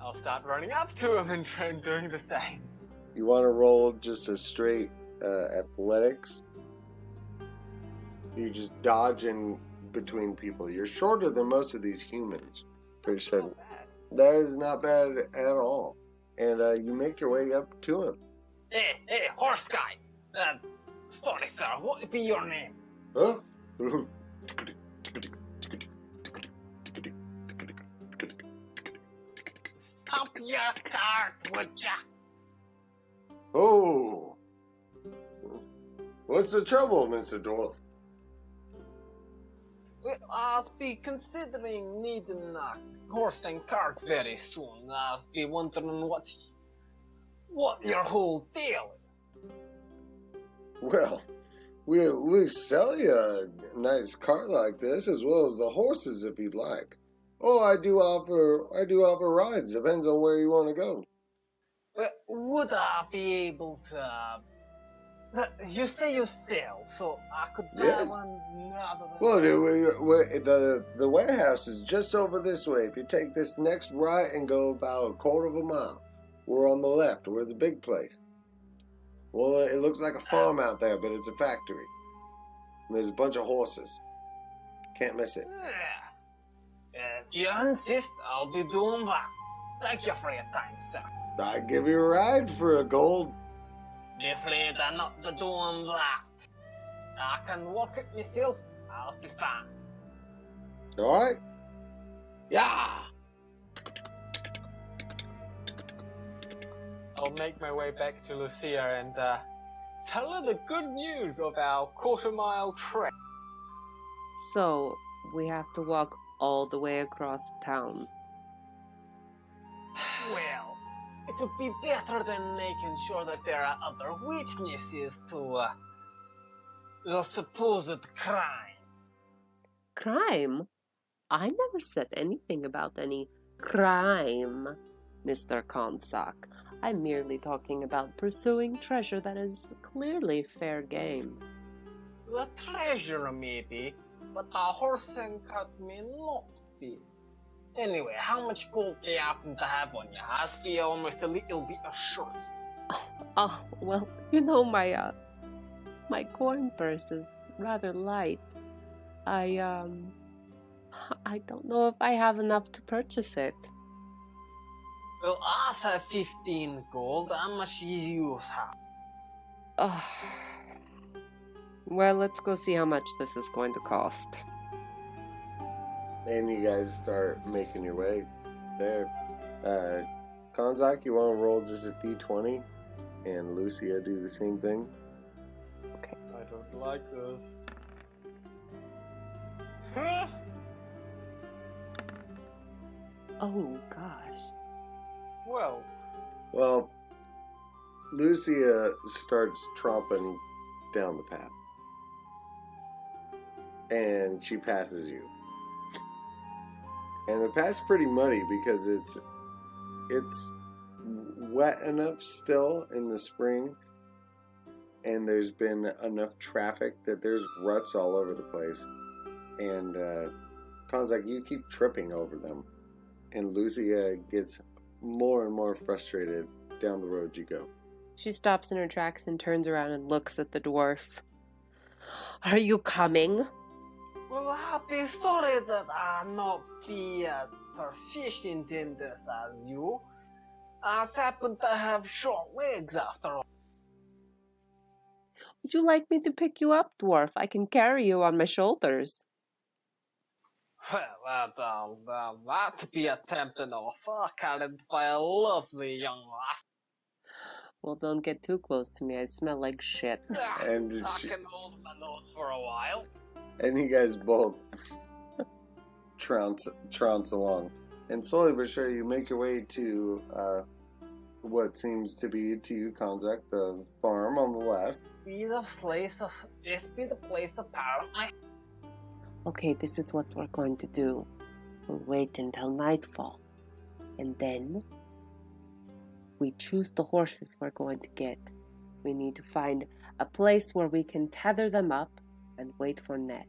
I'll start running up to him and try and doing the same. You want to roll just a straight uh, athletics? You just dodging between people. You're shorter than most of these humans. Pretty said that is not bad at all. And uh, you make your way up to him. Hey, hey, horse guy. Uh, sorry, sir. What would be your name? Huh? [laughs] Stop your cart, would ya? oh, what's the trouble, Mister Dwarf? Well, I'll be considering needing a horse and cart very soon. I'll be wondering what's what your whole deal is. Well, we we sell you a nice cart like this as well as the horses if you'd like. Oh, I do offer I do offer rides. Depends on where you want to go. Well, would I be able to? Uh, You say you sell, so I could buy Yes. one than. Well, dude, we, we, the the warehouse is just over this way. If you take this next right and go about a quarter of a mile, we're on the left. We're the big place. Well, it looks like a farm out there, but it's a factory. And there's a bunch of horses. Can't miss it. Yeah. If you insist, I'll be doing that. Thank you for your time, sir. I give you a ride for a gold. Be afraid I'm not be doing that. I can walk it myself. I'll be fine. All right. Yeah. I'll make my way back to Lucia and uh, tell her the good news of our quarter mile trek. So we have to walk all the way across town. Well, it would be better than making sure that there are other witnesses to uh, the supposed crime. Crime? I never said anything about any crime, Mr. Konsak. I'm merely talking about pursuing treasure that is clearly fair game. The treasure, maybe, but the horse and cart may not be. Anyway, how much gold do you happen to have on you? I'd be almost a little bit of short. [laughs] Oh, well, you know my uh my coin purse is rather light. I um [sighs] I don't know if I have enough to purchase it. Well, I have 15 gold. How much do you have? Oh. [sighs] Well, let's go see how much this is going to cost. And you guys start making your way there. Uh, Konzak, you want to roll just a d20? And Lucia do the same thing? I don't like this. Huh? [laughs] Oh gosh. Well, Well, Lucia starts tromping down the path. And she passes you. And the path's pretty muddy because it's it's wet enough still in the spring and there's been enough traffic that there's ruts all over the place. And uh Konzak, you keep tripping over them. And Lucia gets more and more frustrated down the road you go. She stops in her tracks and turns around and looks at the dwarf. Are you coming? Well, I'll sorry that I'm not be as proficient in this as you. I happen to have short legs after all. Would you like me to pick you up, dwarf? I can carry you on my shoulders. Well, that, uh, uh, that'd be a tempting offer, carried by a lovely young lass. Well, don't get too close to me. I smell like shit. Ah, And I she- can hold my nose for a while. And you guys both trounce trounce along, and slowly but surely you make your way to uh, what seems to be to you, Konzak, the farm on the left. Be the place of this be the place apparently. Okay, this is what we're going to do. We'll wait until nightfall. And then we choose the horses we're going to get. We need to find a place where we can tether them up and wait for Ned.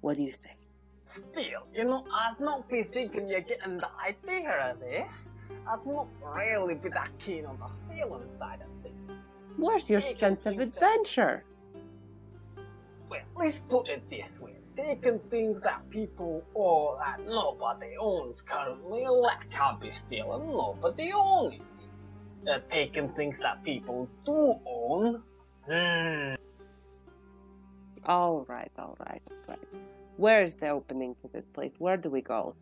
What do you say? Still, you know, I'd not be thinking you're getting the idea of this. I'd not really be that keen on the stealing side of things. Where's your Taking sense of things that- adventure? Well, let's put it this way. Taking things that people or that nobody owns currently, that can't be stealing. Nobody owns it. Uh, taking things that people do own, hmm, All right, all right, all right. Where's the opening to this place? Where do we go?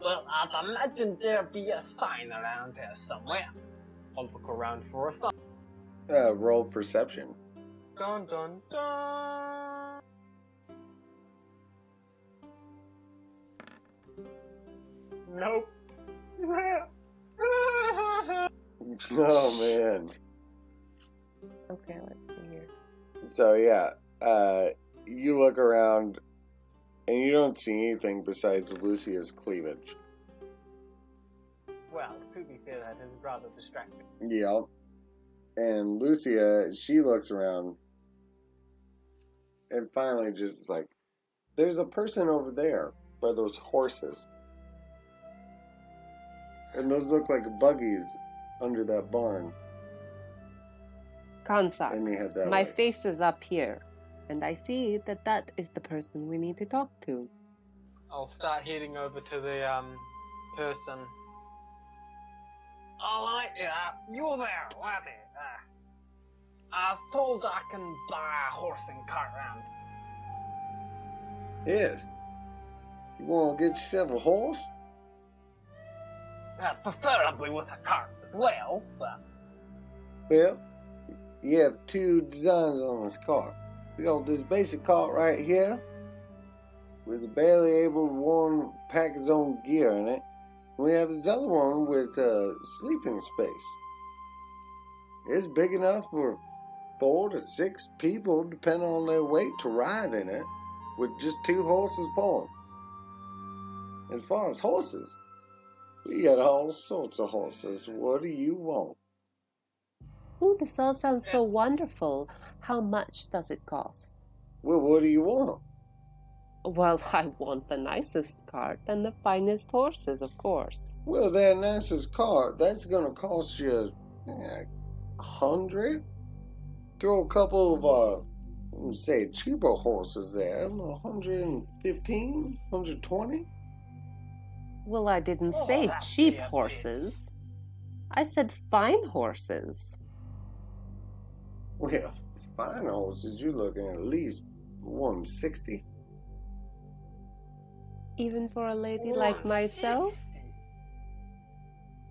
well, I'd imagine there'd be a sign around here somewhere. I'll look around for a sign. Uh, roll perception. Dun dun dun. Nope. [laughs] Oh man. Okay, let's see here. So yeah, uh, you look around, and you don't see anything besides Lucia's cleavage. well, to be fair, that is rather distracting. Yep. And Lucia, she looks around and finally just is like, there's a person over there by those horses. And those look like buggies under that barn. Kansak, And you head that my way. face is up here, and I see that that is the person we need to talk to. I'll start heading over to the um person. Alright, uh, you there, laddie. Uh, I was told I can buy a horse and cart round. Yes. You want to get yourself a horse? Uh, preferably with a cart as well, but Well, you have two designs on this cart. We got this basic cart right here with a barely able to one pack his own gear in it. We have this other one with uh, sleeping space. It's big enough for four to six people, depending on their weight, to ride in it with just two horses pulling. As far as horses, we got all sorts of horses. What do you want? Ooh, this all sounds so wonderful. How much does it cost? Well, what do you want? Well, [laughs] I want the nicest cart and the finest horses, of course. Well, that nicest cart, that's gonna cost you eh, a hundred. Throw a couple of uh, let me say cheaper horses there, 115, 120. Well, I didn't Oh, say cheap fair, horses. I said fine horses. Well, fine horses, you're looking at least 160. Even for a lady like myself?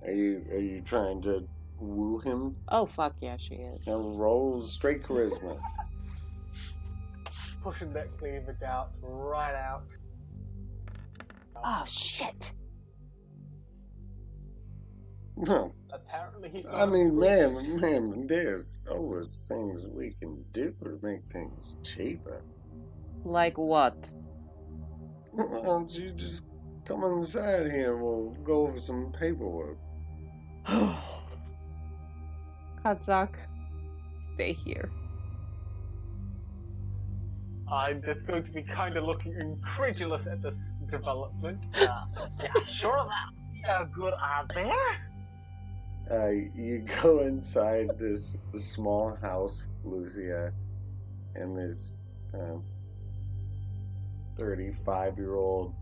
Are you are you trying to woo him? Oh, fuck yeah, she is. Now roll straight charisma. Pushing that cleavage out, right out. Oh, shit. No, Apparently he's. I mean, man, man, there's always things we can do to make things cheaper. Like what? Why don't you just come inside here and we'll go over some paperwork? [gasps] Kazak, stay here. I'm just going to be kind of looking incredulous at this development. [laughs] Uh, yeah, sure, that be a good idea. Uh, you [laughs] go inside this small house, Lucia, and this um, 35 year old,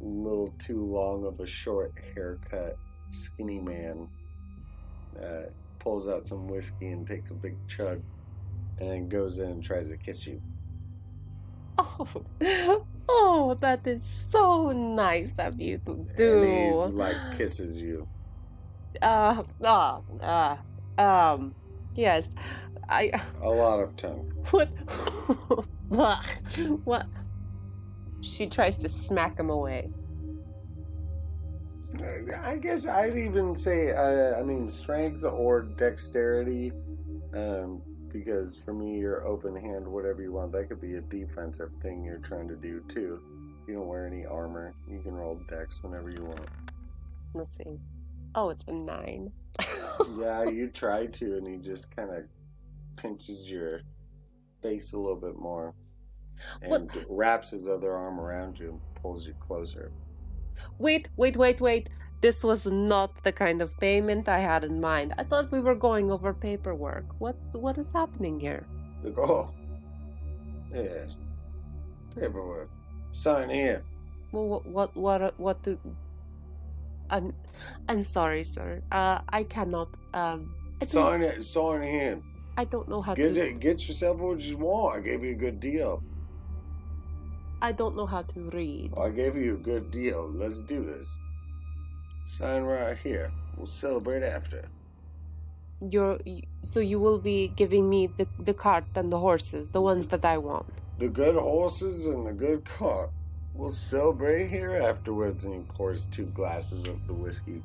little too long of a short haircut, skinny man uh, pulls out some whiskey and takes a big chug and then goes in and tries to kiss you. [laughs] Oh, oh, that is so nice of you to do And he, do. like, kisses you. Uh, uh, uh, um, yes, I, A lot of tongue. [laughs] what, what? She tries to smack him away. I guess I'd even say, uh, I mean, strength or dexterity, um, because for me, you're open hand, whatever you want. That could be a defensive thing you're trying to do too. You don't wear any armor. You can roll dex whenever you want. Let's see. Oh, it's a nine. yeah, [laughs] you try to, and he just kind of pinches your face a little bit more and wraps his other arm around you and pulls you closer. Wait, wait, wait, wait. This was not the kind of payment I had in mind. I thought we were going over paperwork. What's what is happening here? Like, oh, yeah, paperwork. Sign here. Well, what, what, what, what do? I'm, I'm sorry, sir. Uh, I cannot. Um, I Sign it. Sign here. I don't know how Get to. it. Get yourself what you want. I gave you a good deal. I don't know how to read. I gave you a good deal. Let's do this. Sign right here. We'll celebrate after. You're so you will be giving me the the cart and the horses, the ones that I want. The good horses and the good cart. We'll celebrate here afterwards. And he pours two glasses of the whiskey.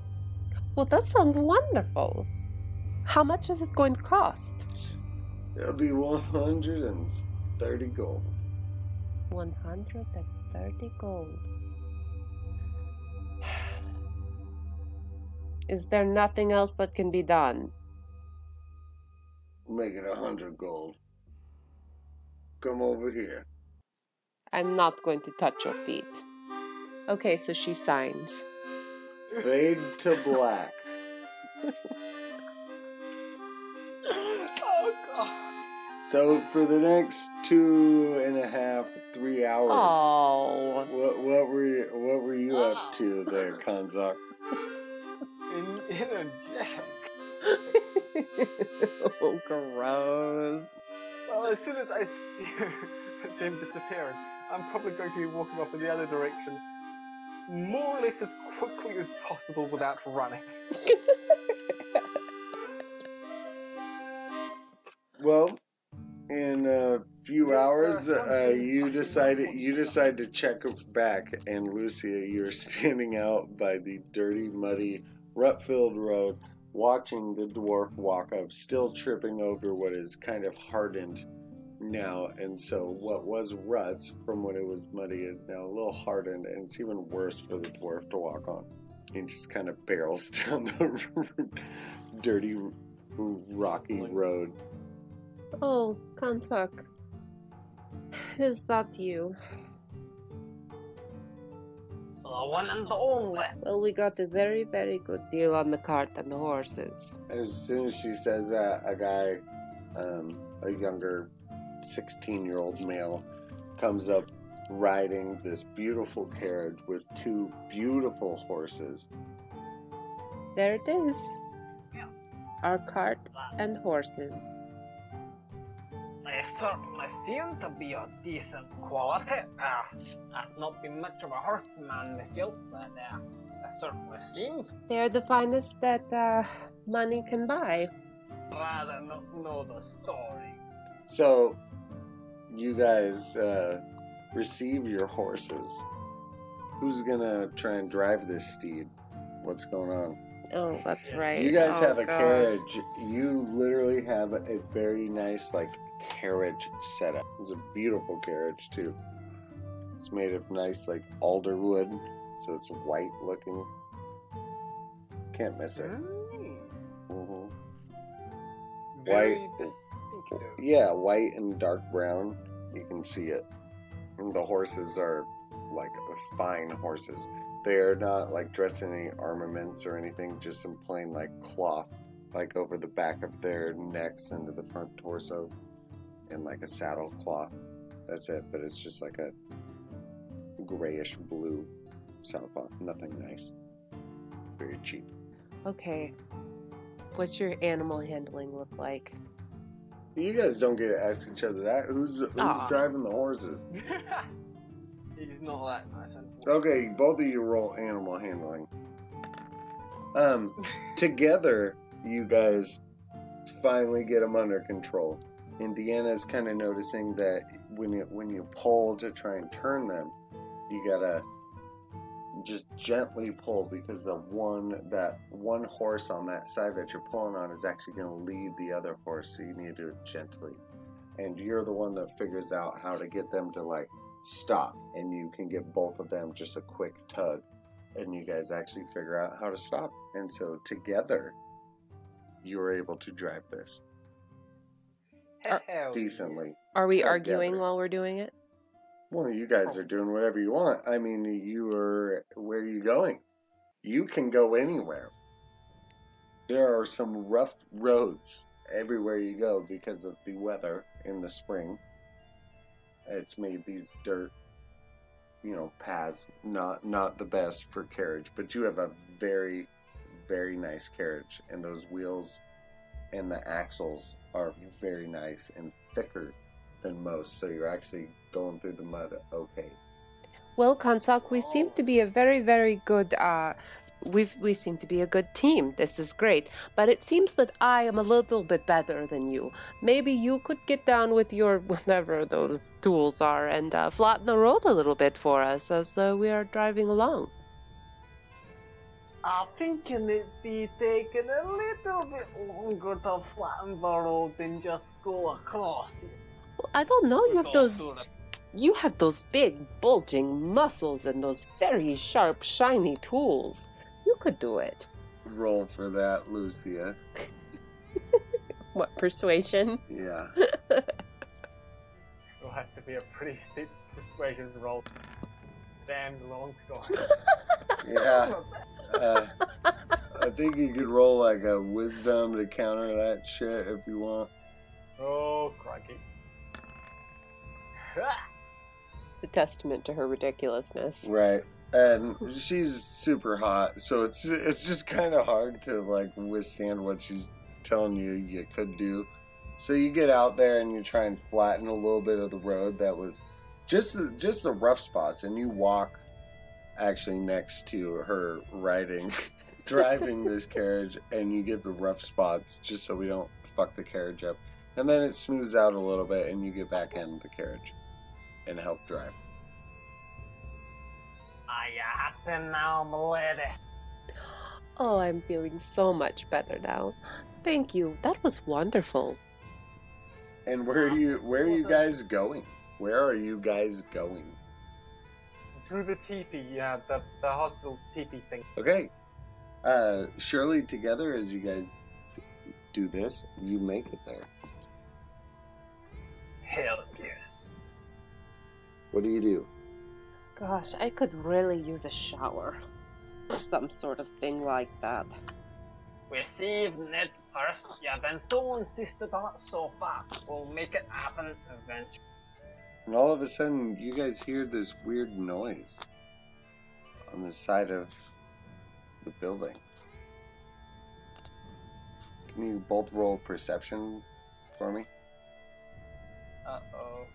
Well, that sounds wonderful. How much is it going to cost? It'll be 130 gold. 130 gold. [sighs] Is there nothing else that can be done? Make it a hundred gold. Come over here. I'm not going to touch your feet. Okay, so she signs. Fade to black. oh [laughs] god. So for the next two and a half, three hours, Oh. what what were you, what were you up to there, [laughs] Kanzak? In, a [laughs] energetic. oh, gross. Well, as soon as I see them disappearing, I'm probably going to be walking off in the other direction, more or less as quickly as possible without running. [laughs] Well, in a few hours, uh, you decided you decide to check back, and Lucia, you're [laughs] standing out by the dirty, muddy, rut-filled road, watching the dwarf walk up, still tripping over what is kind of hardened now, and so what was ruts from when it was muddy is now a little hardened, and it's even worse for the dwarf to walk on. He just kind of barrels [laughs] down the [laughs] dirty, rocky road. Oh, Kantak. Is that you? The one and the only. Well, we got a very, very good deal on the cart and the horses. As soon as she says that, a guy, um, a younger 16 year old male, comes up riding this beautiful carriage with two beautiful horses. There it is. Our cart and horses. They certainly seem to be of decent quality. Uh, I've not been much of a horseman myself, but uh, they certainly seem. They're the finest that uh, money can buy. Rather not know the story. So, you guys uh, receive your horses. Who's gonna try and drive this steed? What's going on? Oh, that's right. You guys Oh, have a gosh. carriage. You literally have a very nice, like, carriage setup. It's a beautiful carriage, too. It's made of nice, like, alder wood, so it's white looking. Can't miss it. Mm, hmm White. distinctive. Yeah, white and dark brown. You can see it. And the horses are like fine horses. They're not like dressed in any armaments or anything, just some plain like cloth, like over the back of their necks and to the front torso, and like a saddle cloth. That's it, but it's just like a grayish blue saddle cloth. Nothing nice. Very cheap. Okay. What's your animal handling look like? You guys don't get to ask each other that. Who's who's Aw. driving the horses? [laughs] He's not that nice. unfortunately. Okay, both of you roll animal handling. Um, [laughs] together, you guys finally get them under control. Indiana's kind of noticing that when you when you pull to try and turn them, you gotta just gently pull because the one that one horse on that side that you're pulling on is actually going to lead the other horse, so you need to do it gently. And you're the one that figures out how to get them to like stop, and you can give both of them just a quick tug, and you guys actually figure out how to stop. And so together, you are able to drive this Are- Hell decently. Are we Together. arguing while we're doing it? Well, you guys are doing whatever you want. I mean, you are. Where are you going? You can go anywhere. There are some rough roads everywhere you go because of the weather in the spring. It's made these dirt, you know, paths not not the best for carriage, but you have a very, very nice carriage, and those wheels and the axles are very nice and thicker than most, so you're actually going through the mud okay. Well, Kansak, we seem to be a very, very good. Uh, we we seem to be a good team. This is great. But it seems that I am a little bit better than you. Maybe you could get down with your [laughs] whatever those tools are and uh, flatten the road a little bit for us as uh, we are driving along. I think thinking it'd be taking a little bit longer to flatten the road than just go across it. Well, I don't know. You have those. You have those big bulging muscles and those very sharp, shiny tools. You could do it. Roll for that, Lucia. [laughs] What persuasion? Yeah. [laughs] It'll have to be a pretty steep persuasion roll. Damn long story. [laughs] Yeah. Uh, I think you could roll like a wisdom to counter that shit if you want. oh, crikey. It's a testament to her ridiculousness. Right. And she's super hot, so it's it's just kind of hard to like withstand what she's telling you you could do. So you get out there and you try and flatten a little bit of the road that was just the, just the rough spots, and you walk actually next to her riding, [laughs] driving this [laughs] carriage, and you get the rough spots just so we don't fuck the carriage up. And then it smooths out a little bit, and you get back in the carriage and help drive. Are you happy now, milady? Oh, I'm feeling so much better now. Thank you. That was wonderful. And where are you? Where are you guys going? Where are you guys going? To the teepee, yeah, the, the hospital teepee thing. Okay. Uh, surely together, as you guys do this, you make it there. Hell yes. What do you do? Gosh, I could really use a shower. Or some sort of thing like that. Receive Ned first. You've been so insistent on it so far. We'll make it happen eventually. And all of a sudden, you guys hear this weird noise on the side of the building. Can you both roll perception for me? Uh oh.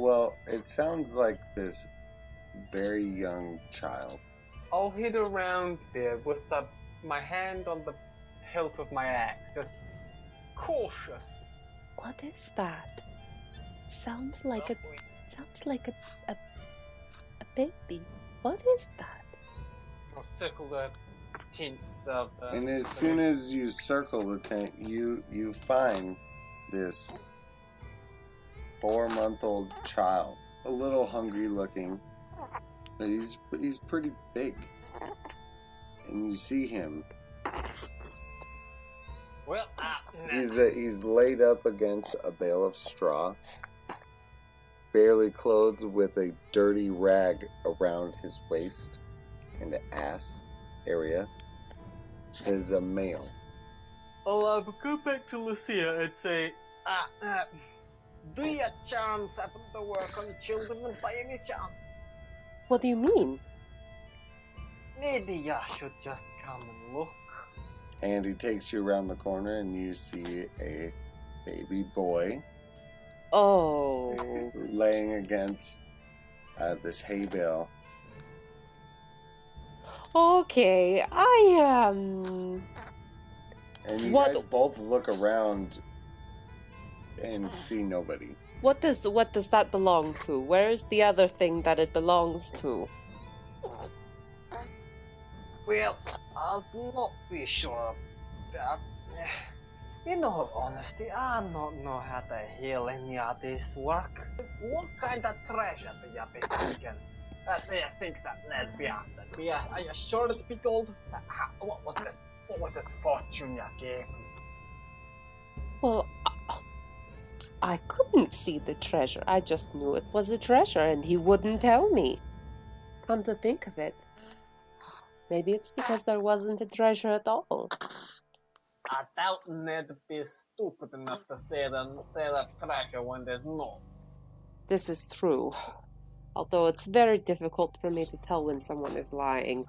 Well, it sounds like this very young child. I'll hit around there with the, my hand on the hilt of my axe, just cautious. What is that? Sounds like a sounds like a a, a baby. What is that? I'll circle the tints of the. And as soon as you circle the tent, you you find this four month old child, a little hungry looking. But he's he's pretty big, and you see him. Well, ah, nah. He's uh, he's laid up against a bale of straw, barely clothed with a dirty rag around his waist and the ass area. Is a male. I'll uh, go back to Lucia and say, ah, uh, do your charms happen to work on children by any chance? What do you mean? Maybe you should just come and look. And he takes you around the corner, and you see a baby boy Oh. laying against uh, this hay bale. Okay, I um And you What- guys both look around and see nobody. what does what does that belong to? Where's the other thing that it belongs to? Well, I'll not be sure of. In all honesty, I don't know how to heal any of this work. What kind of treasure do you be thinking? Uh, do you think that Ned be after me? Are you sure it's be gold? Uh, what was this? What was this fortune you gave me? Well, I, I couldn't see the treasure. I just knew it was a treasure and he wouldn't tell me. Come to think of it, maybe it's because there wasn't a treasure at all. I doubt Ned be stupid enough to say the, say the treasure when there's no. This is true. Although it's very difficult for me to tell when someone is lying.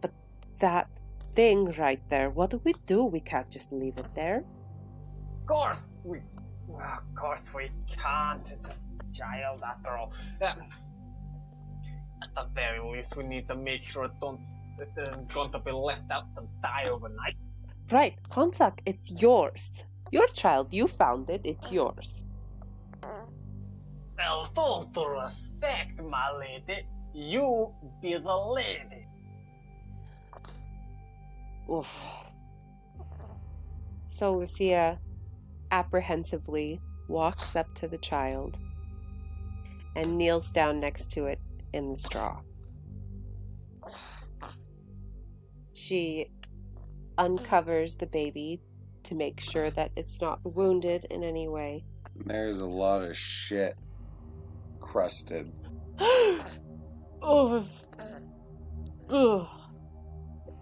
But that thing right there, what do we do? We can't just leave it there. Of course we, of course we can't. It's a child after all. Um, at the very least, we need to make sure it don't it isn't going to be left out to die overnight. Right, Konsak, it's yours. Your child, you found it, it's yours. Well, due respect, my lady, you be the lady. Oof. So Lucia apprehensively walks up to the child and kneels down next to it in the straw. She uncovers the baby to make sure that it's not wounded in any way. There's a lot of shit crusted. [gasps] oh. Ugh.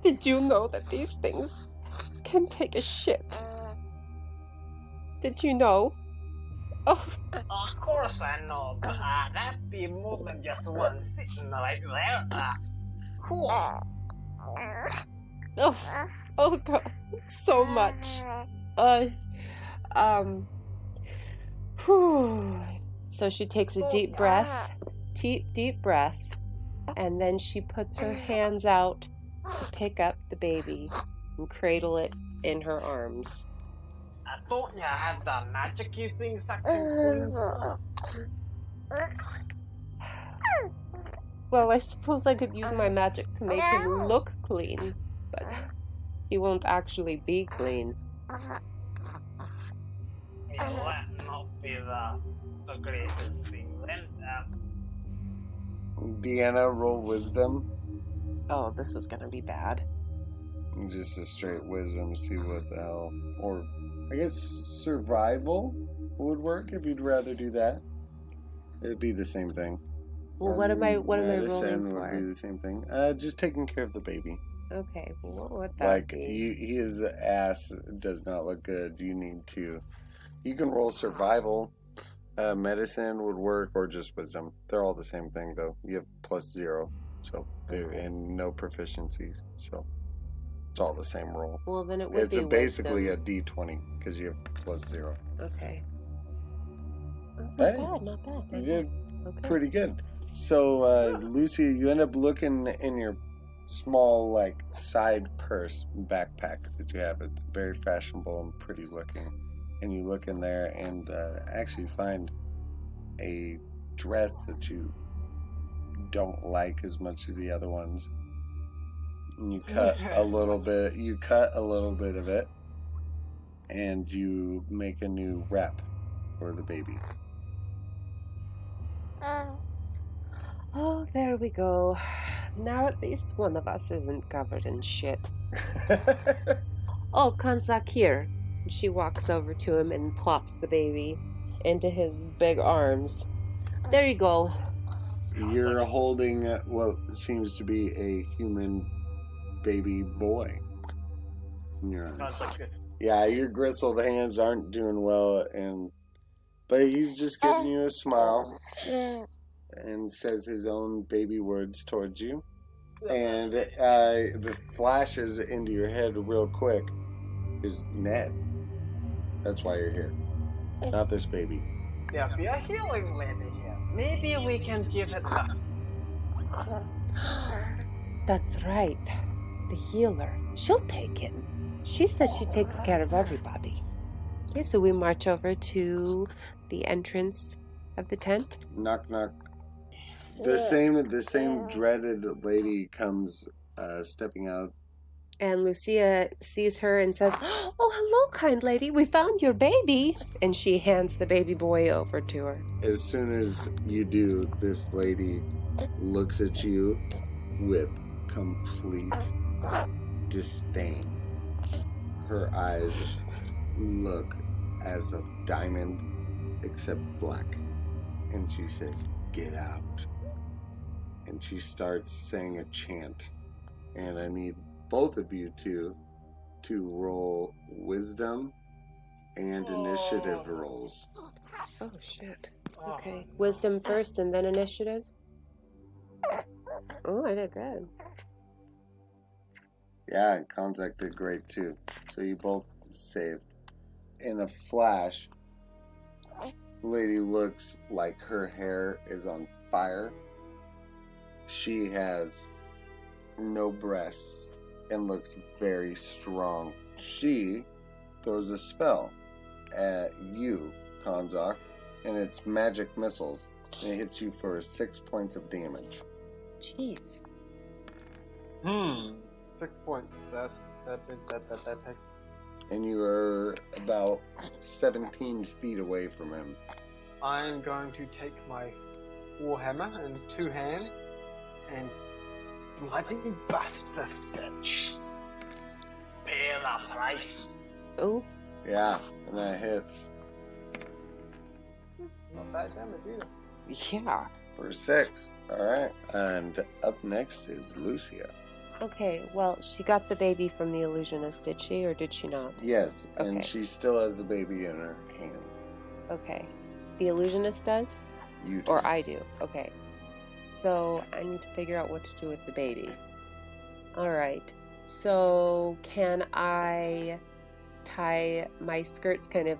Did you know that these things can take a shit? Did you know? Oh, Of course I know, but uh, that'd be more than just one sitting right there. Uh, cool. oh, oh god, so much. Uh, um. whew. So she takes a deep breath, deep, deep breath, And then she puts her hands out to pick up the baby and cradle it in her arms. I thought you had the magicy things that can clean Well, I suppose I could use my magic to make him look clean, but he won't actually be clean. It will not be the, the greatest thing. Then, um, Deanna, roll wisdom. Oh, this is gonna be bad. Just a straight wisdom, see what the hell. Or, I guess, survival would work if you'd rather do that. It'd be the same thing. Well, what am I? What am I Medicine rolling would be the same thing. Uh, just taking care of the baby. Okay, well, what that like, he, his ass does not look good. You need to. You can roll survival. Uh, medicine would work, or just wisdom. They're all the same thing, though. You have plus zero, so they're and no proficiencies. So it's all the same roll. Well, then it would It's be a, basically a D twenty because you have plus zero. Okay. Not Hey, bad, not bad. You did. Okay. pretty good. So, uh, Lucy, you end up looking in your small, like, side purse backpack that you have. It's very fashionable and pretty looking. And you look in there and uh, actually find a dress that you don't like as much as the other ones. You [laughs] cut a little bit. You cut a little bit of it, and you make a new wrap for the baby. Oh, there we go. Now at least one of us isn't covered in shit. [laughs] Oh, Konzak here. She walks over to him and plops the baby into his big arms. There you go. You're holding uh, what seems to be a human baby boy. in your arms. sounds like. Yeah, your gristled hands aren't doing well, and but he's just giving you a smile and says his own baby words towards you, and uh, the flashes into your head real quick is Ned. That's why you're here, not this baby. There be a healing lady here. Maybe we can give it a That's right. The healer. She'll take him. She says she takes care of everybody. Okay, so we march over to the entrance of the tent. Knock knock. The same the same dreaded lady comes uh, stepping out And Lucia sees her and says, [gasps] Oh, hello, kind lady. We found your baby. And she hands the baby boy over to her. As soon as you do, this lady looks at you with complete disdain. Her eyes look as of diamond, except black. And she says, Get out. And she starts saying a chant. And I need both of you to to roll wisdom and initiative rolls. Oh, shit. Okay. Wisdom first and then initiative? Oh, I did good. Yeah, and Konzak did great too. So you both saved. In a flash, lady looks like her hair is on fire. She has no breasts and looks very strong. She throws a spell at you, Konzak, and it's magic missiles. And it hits you for six points of damage. Jeez. Hmm. Six points. That's that that that that, that takes. And you are about 17 feet away from him. I'm going to take my warhammer in two hands and bloody bust this bitch. Pay the price. Oh, Yeah, and that hits Not bad damage either. yeah. for six. All right. And up next is Lucia. Okay, well, she got the baby from the illusionist, did she, or did she not? Yes, and she still has the baby in her hand. Okay. The illusionist does? You do. Or I do. Okay. So I need to figure out what to do with the baby. All right. So can I tie my skirts kind of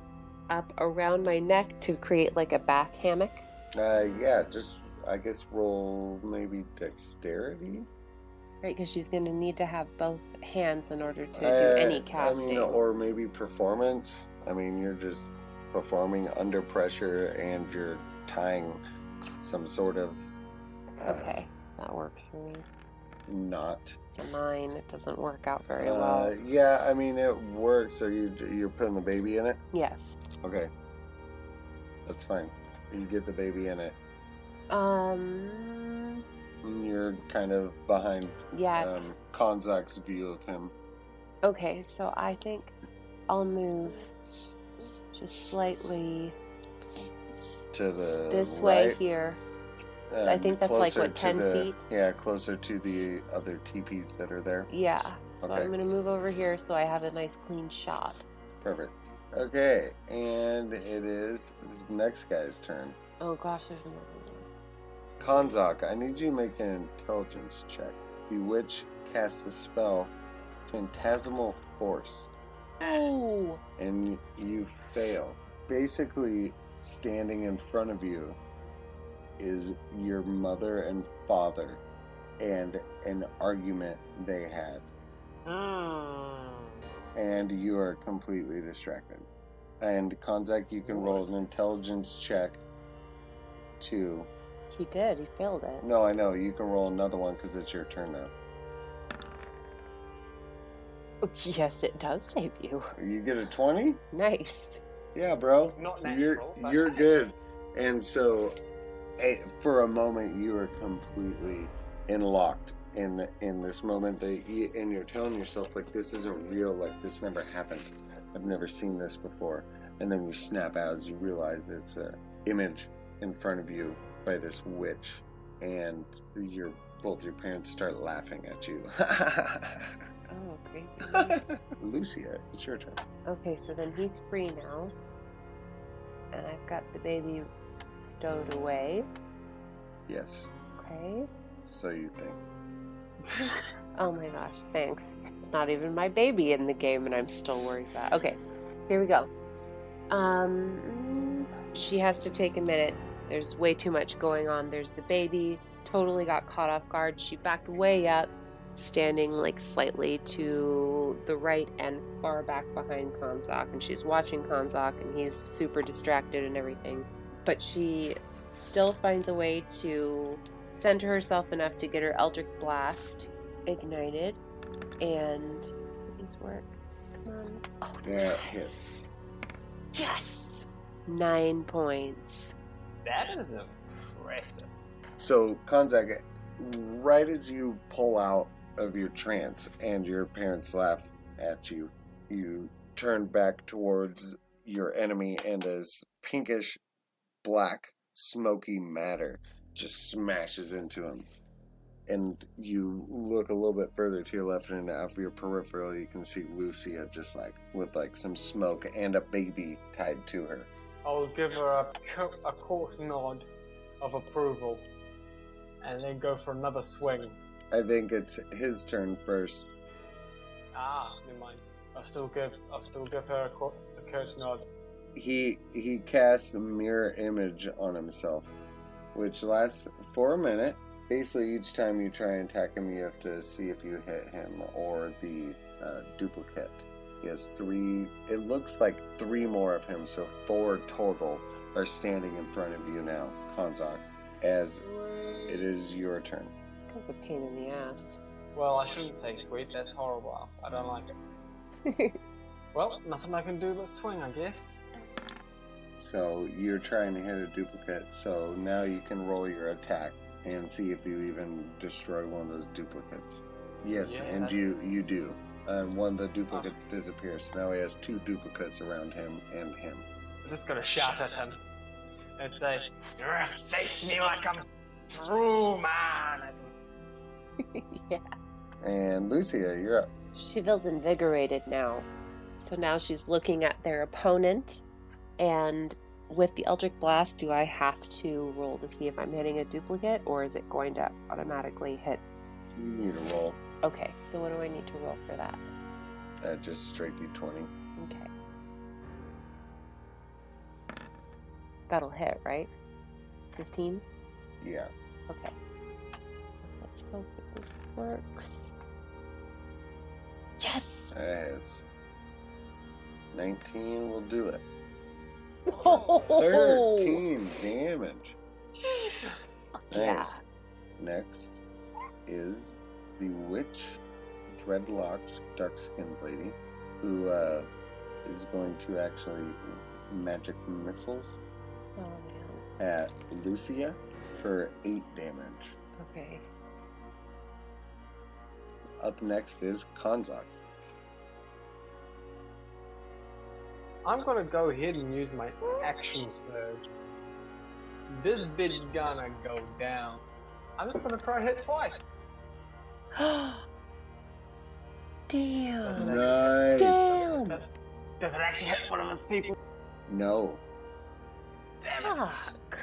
up around my neck to create like a back hammock? Uh, yeah, just I guess roll maybe dexterity. Right, because she's going to need to have both hands in order to Uh, do any casting. I mean, or maybe performance. I mean, you're just performing under pressure and you're tying some sort of uh, okay, that works for me. knot. Mine, it doesn't work out very Uh, well. yeah, I mean it works. So you you're putting the baby in it. Yes. Okay, that's fine. You get the baby in it. Um. You're kind of behind Yeah. um, Konzak's view of him. Okay, so I think I'll move just slightly To the this way right, here. I think that's like, what, 10 the- feet? Yeah, closer to the other teepees that are there. Yeah. So Okay. I'm gonna move over here so I have a nice clean shot. Perfect. Okay, and it is this next guy's turn. Oh gosh, there's another Konzak, I need you to make an intelligence check. The witch casts the spell Phantasmal Force. Oh. and you fail. Basically, standing in front of you is your mother and father and an argument they had, Hmm. and you are completely distracted. And Konzak, you can roll an intelligence check to He did. He failed it. No, I know. You can roll another one because it's your turn now. [laughs] Yes, it does save you. You get a 20? Nice. Yeah, bro. Not You're, but- you're good. And so, eh, for a moment, you are completely enlocked in in this moment that you, and you're telling yourself like this isn't real like this never happened i've never seen this before and then you snap out as you realize it's a image in front of you by this witch and your both your parents start laughing at you Oh, great. [laughs] lucia it's your turn okay, so then he's free now. And I've got the baby stowed away. yes Okay. so you think [laughs] Oh my gosh, thanks. It's not even my baby in the game and I'm still worried about. Okay, here we go. Um she has to take a minute. There's way too much going on. There's the baby, totally got caught off guard. She backed way up, standing like slightly to the right and far back behind Konzak, and she's watching Konzak and he's super distracted and everything. But she still finds a way to center herself enough to get her Eldritch Blast ignited. And these work. Come on. Oh, Yeah, it yes. Yes! Nine points. That is impressive. So, Konzak, right as you pull out of your trance and your parents laugh at you, you turn back towards your enemy, and as pinkish black, smoky matter just smashes into him. And you look a little bit further to your left, and out of your peripheral, you can see Lucia just like with like some smoke and a baby tied to her. I'll give her a, co- a court nod of approval, and then go for another swing. I think it's his turn first. Ah, never mind. I'll still give I'll still give her a, co- a court nod. he he casts a mirror image on himself, which lasts for a minute. Basically, each time you try and attack him, you have to see if you hit him or the uh, duplicate. He has three. It looks like three more of him, so four total are standing in front of you now, Konzak. As it is your turn. That's a pain in the ass. Well, I shouldn't say sweet. That's horrible. I don't like it. [laughs] Well, nothing I can do but swing, I guess. So you're trying to hit a duplicate. So now you can roll your attack and see if you even destroy one of those duplicates. Yes, Yeah, and you you do. And one of the oh. duplicates disappears. Now he has two duplicates around him and him. I'm just gonna shout at him and say, You're gonna face me like I'm through, man. [laughs] yeah. And Lucia, you're up. She feels invigorated now. So now she's looking at their opponent. And with the Eldritch Blast, do I have to roll to see if I'm hitting a duplicate or is it going to automatically hit? You need a roll. Okay, so what do I need to roll for that? Uh, just straight d20. Okay. That'll hit, right? 15? Yeah. Okay. Let's hope that this works. Yes! It's 19 will do it. Whoa! 13 damage. Jesus. Yeah. Next is the witch, dreadlocked, dark skinned lady, who uh, is going to actually magic missiles Oh man. at Lucia for 8 damage. Okay. Up next is Konzak. I'm gonna go ahead and use my action surge. This bit's gonna go down. I'm just gonna try hit twice. [gasps] Damn. Nice. Damn. Does it actually hit one of those people? No, Damn. Fuck.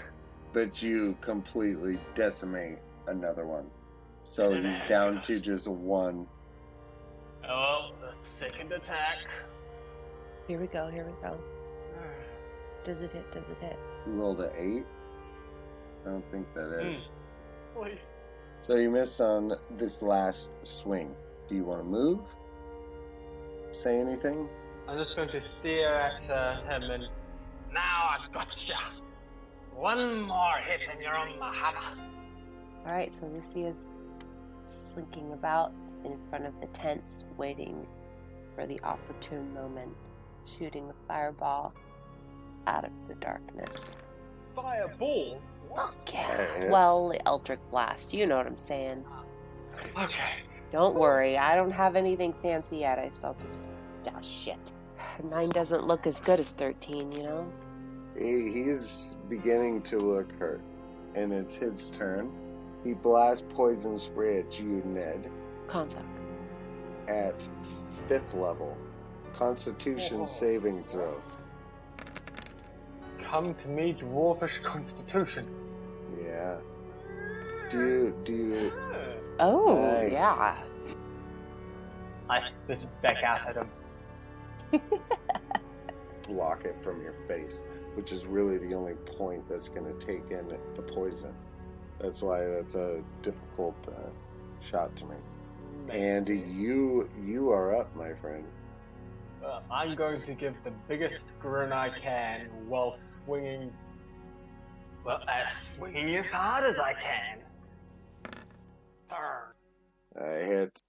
but you completely decimate another one. So he's down to just one. Oh, the second attack. Here we go. Here we go. Hmm. Does it hit? Does it hit? You rolled an 8? I don't think that hmm. is. Please. So you missed on this last swing. Do you want to move? Say anything? I'm just going to stare at uh, him and. Now I gotcha! One more hit and you're on my hammer. All right. So Lucia's slinking about in front of the tents, waiting for the opportune moment, shooting a fireball out of the darkness. Fireball? Fuck yeah. Well, Eldritch Blast. You know what I'm saying. Okay. Don't worry, I don't have anything fancy yet. I still just. Oh, shit. Nine doesn't look as good as 13, you know? He's beginning to look hurt. And it's his turn. He blasts poison spray at you, Ned, Contact. at fifth level. Constitution Oh. saving throw. Come to meet Dwarfish Constitution. Yeah. Do you, do you, Oh, Nice. yeah. I spit it back out at him. [laughs] block it from your face, which is really the only point that's going to take in the poison. That's why that's a difficult uh, shot to me. And you, you are up, my friend. Uh, I'm going to give the biggest grin I can while swinging. Well, as swinging as hard as I can. Burn. I hit.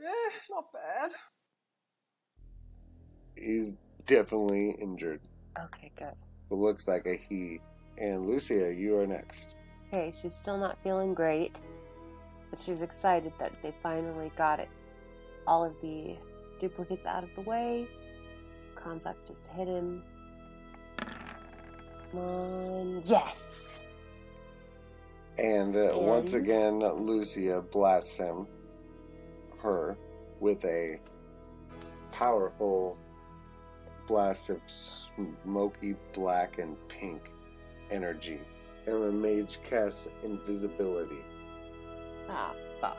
Eh, not bad. He's definitely injured. Okay, good. It looks like a he. And Lucia, you are next. Okay, she's still not feeling great, but she's excited that they finally got it. All of the duplicates out of the way. Konzak just hit him. Come on. Yes! And uh, once again, Lucia blasts him, her, with a powerful blast of smoky black and pink energy. And the mage casts invisibility. Ah, fuck.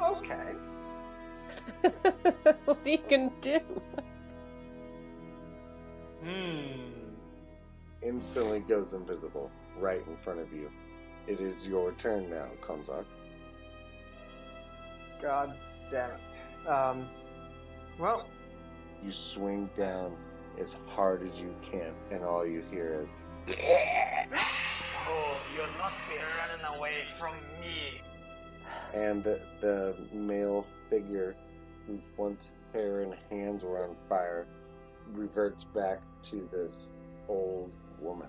Okay. [laughs] what are you gonna do? Hmm. Instantly goes invisible right in front of you. It is your turn now, Konzak. God damn it. Um. Well, You swing down as hard as you can, and all you hear is oh, you'll not be running away from me. And the, the male figure whose once hair and hands were on fire reverts back to this old woman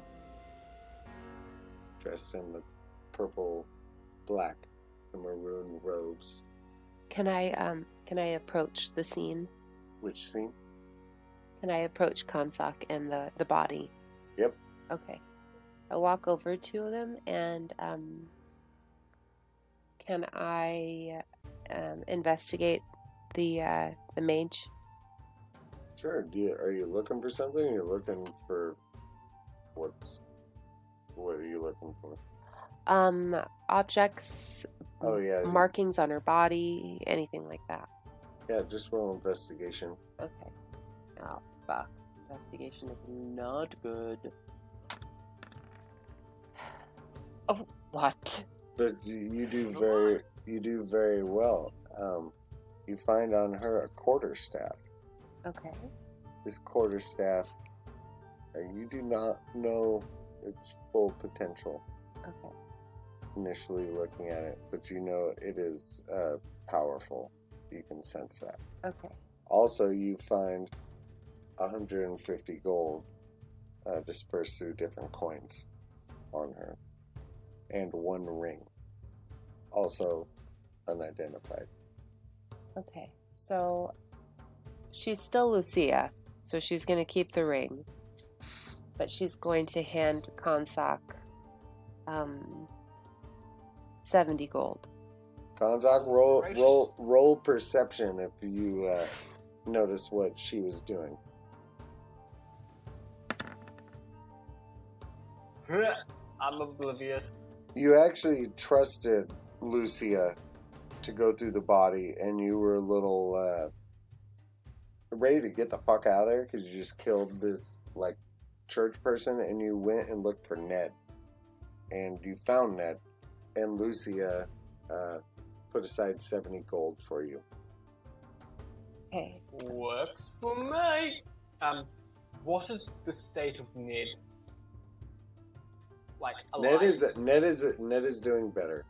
dressed in the purple black and maroon robes Can I, um, can I approach the scene? which scene Can I approach Konzak and the, the body? Yep. Okay. I walk over to them and um, can I um, investigate the uh, the mage? sure do you, are you looking for something are you looking for what's what are you looking for Um, objects, oh yeah markings on her body, anything like that. yeah just roll investigation Okay. Oh fuck! Investigation is not good. [sighs] Oh, what? But you, do very you do very well. Um, you find on her a quarter staff. Okay. This quarter staff, uh, you do not know its full potential Okay. initially looking at it, but you know it is uh, powerful. You can sense that. Okay. Also, you find 150 gold uh, dispersed through different coins on her, and one ring, also unidentified. Okay. So she's still Lucia, so she's going to keep the ring. But she's going to hand Konzak um, 70 gold. Gonzog, roll roll roll perception if you uh, notice what she was doing. [laughs] I'm oblivious. You actually trusted Lucia to go through the body, and you were a little uh, ready to get the fuck out of there because you just killed this like church person, and you went and looked for Ned, and you found Ned, and Lucia uh, put aside seventy gold for you. Okay. Works for me. Um, what is the state of Ned? Like alive? Ned is Ned is Ned is doing better.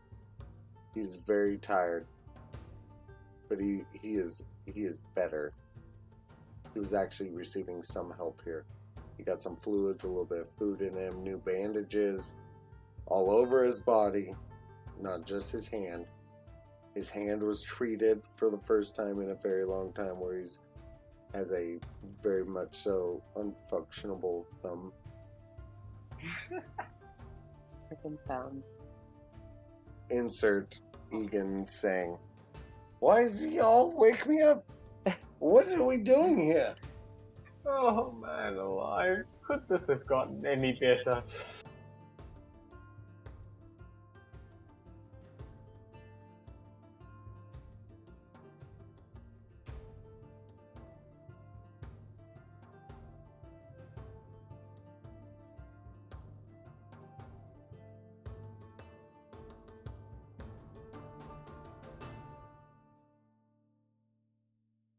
He's very tired, but he he is he is better. He was actually receiving some help here. He got some fluids, a little bit of food in him, new bandages, all over his body, not just his hand. His hand was treated for the first time in a very long time, where he's has a very much so unfunctionable thumb. [laughs] Freaking thumb. Insert Egan saying, Why is y'all wake me up? What are we doing here? Oh man alive. Could this have gotten any better?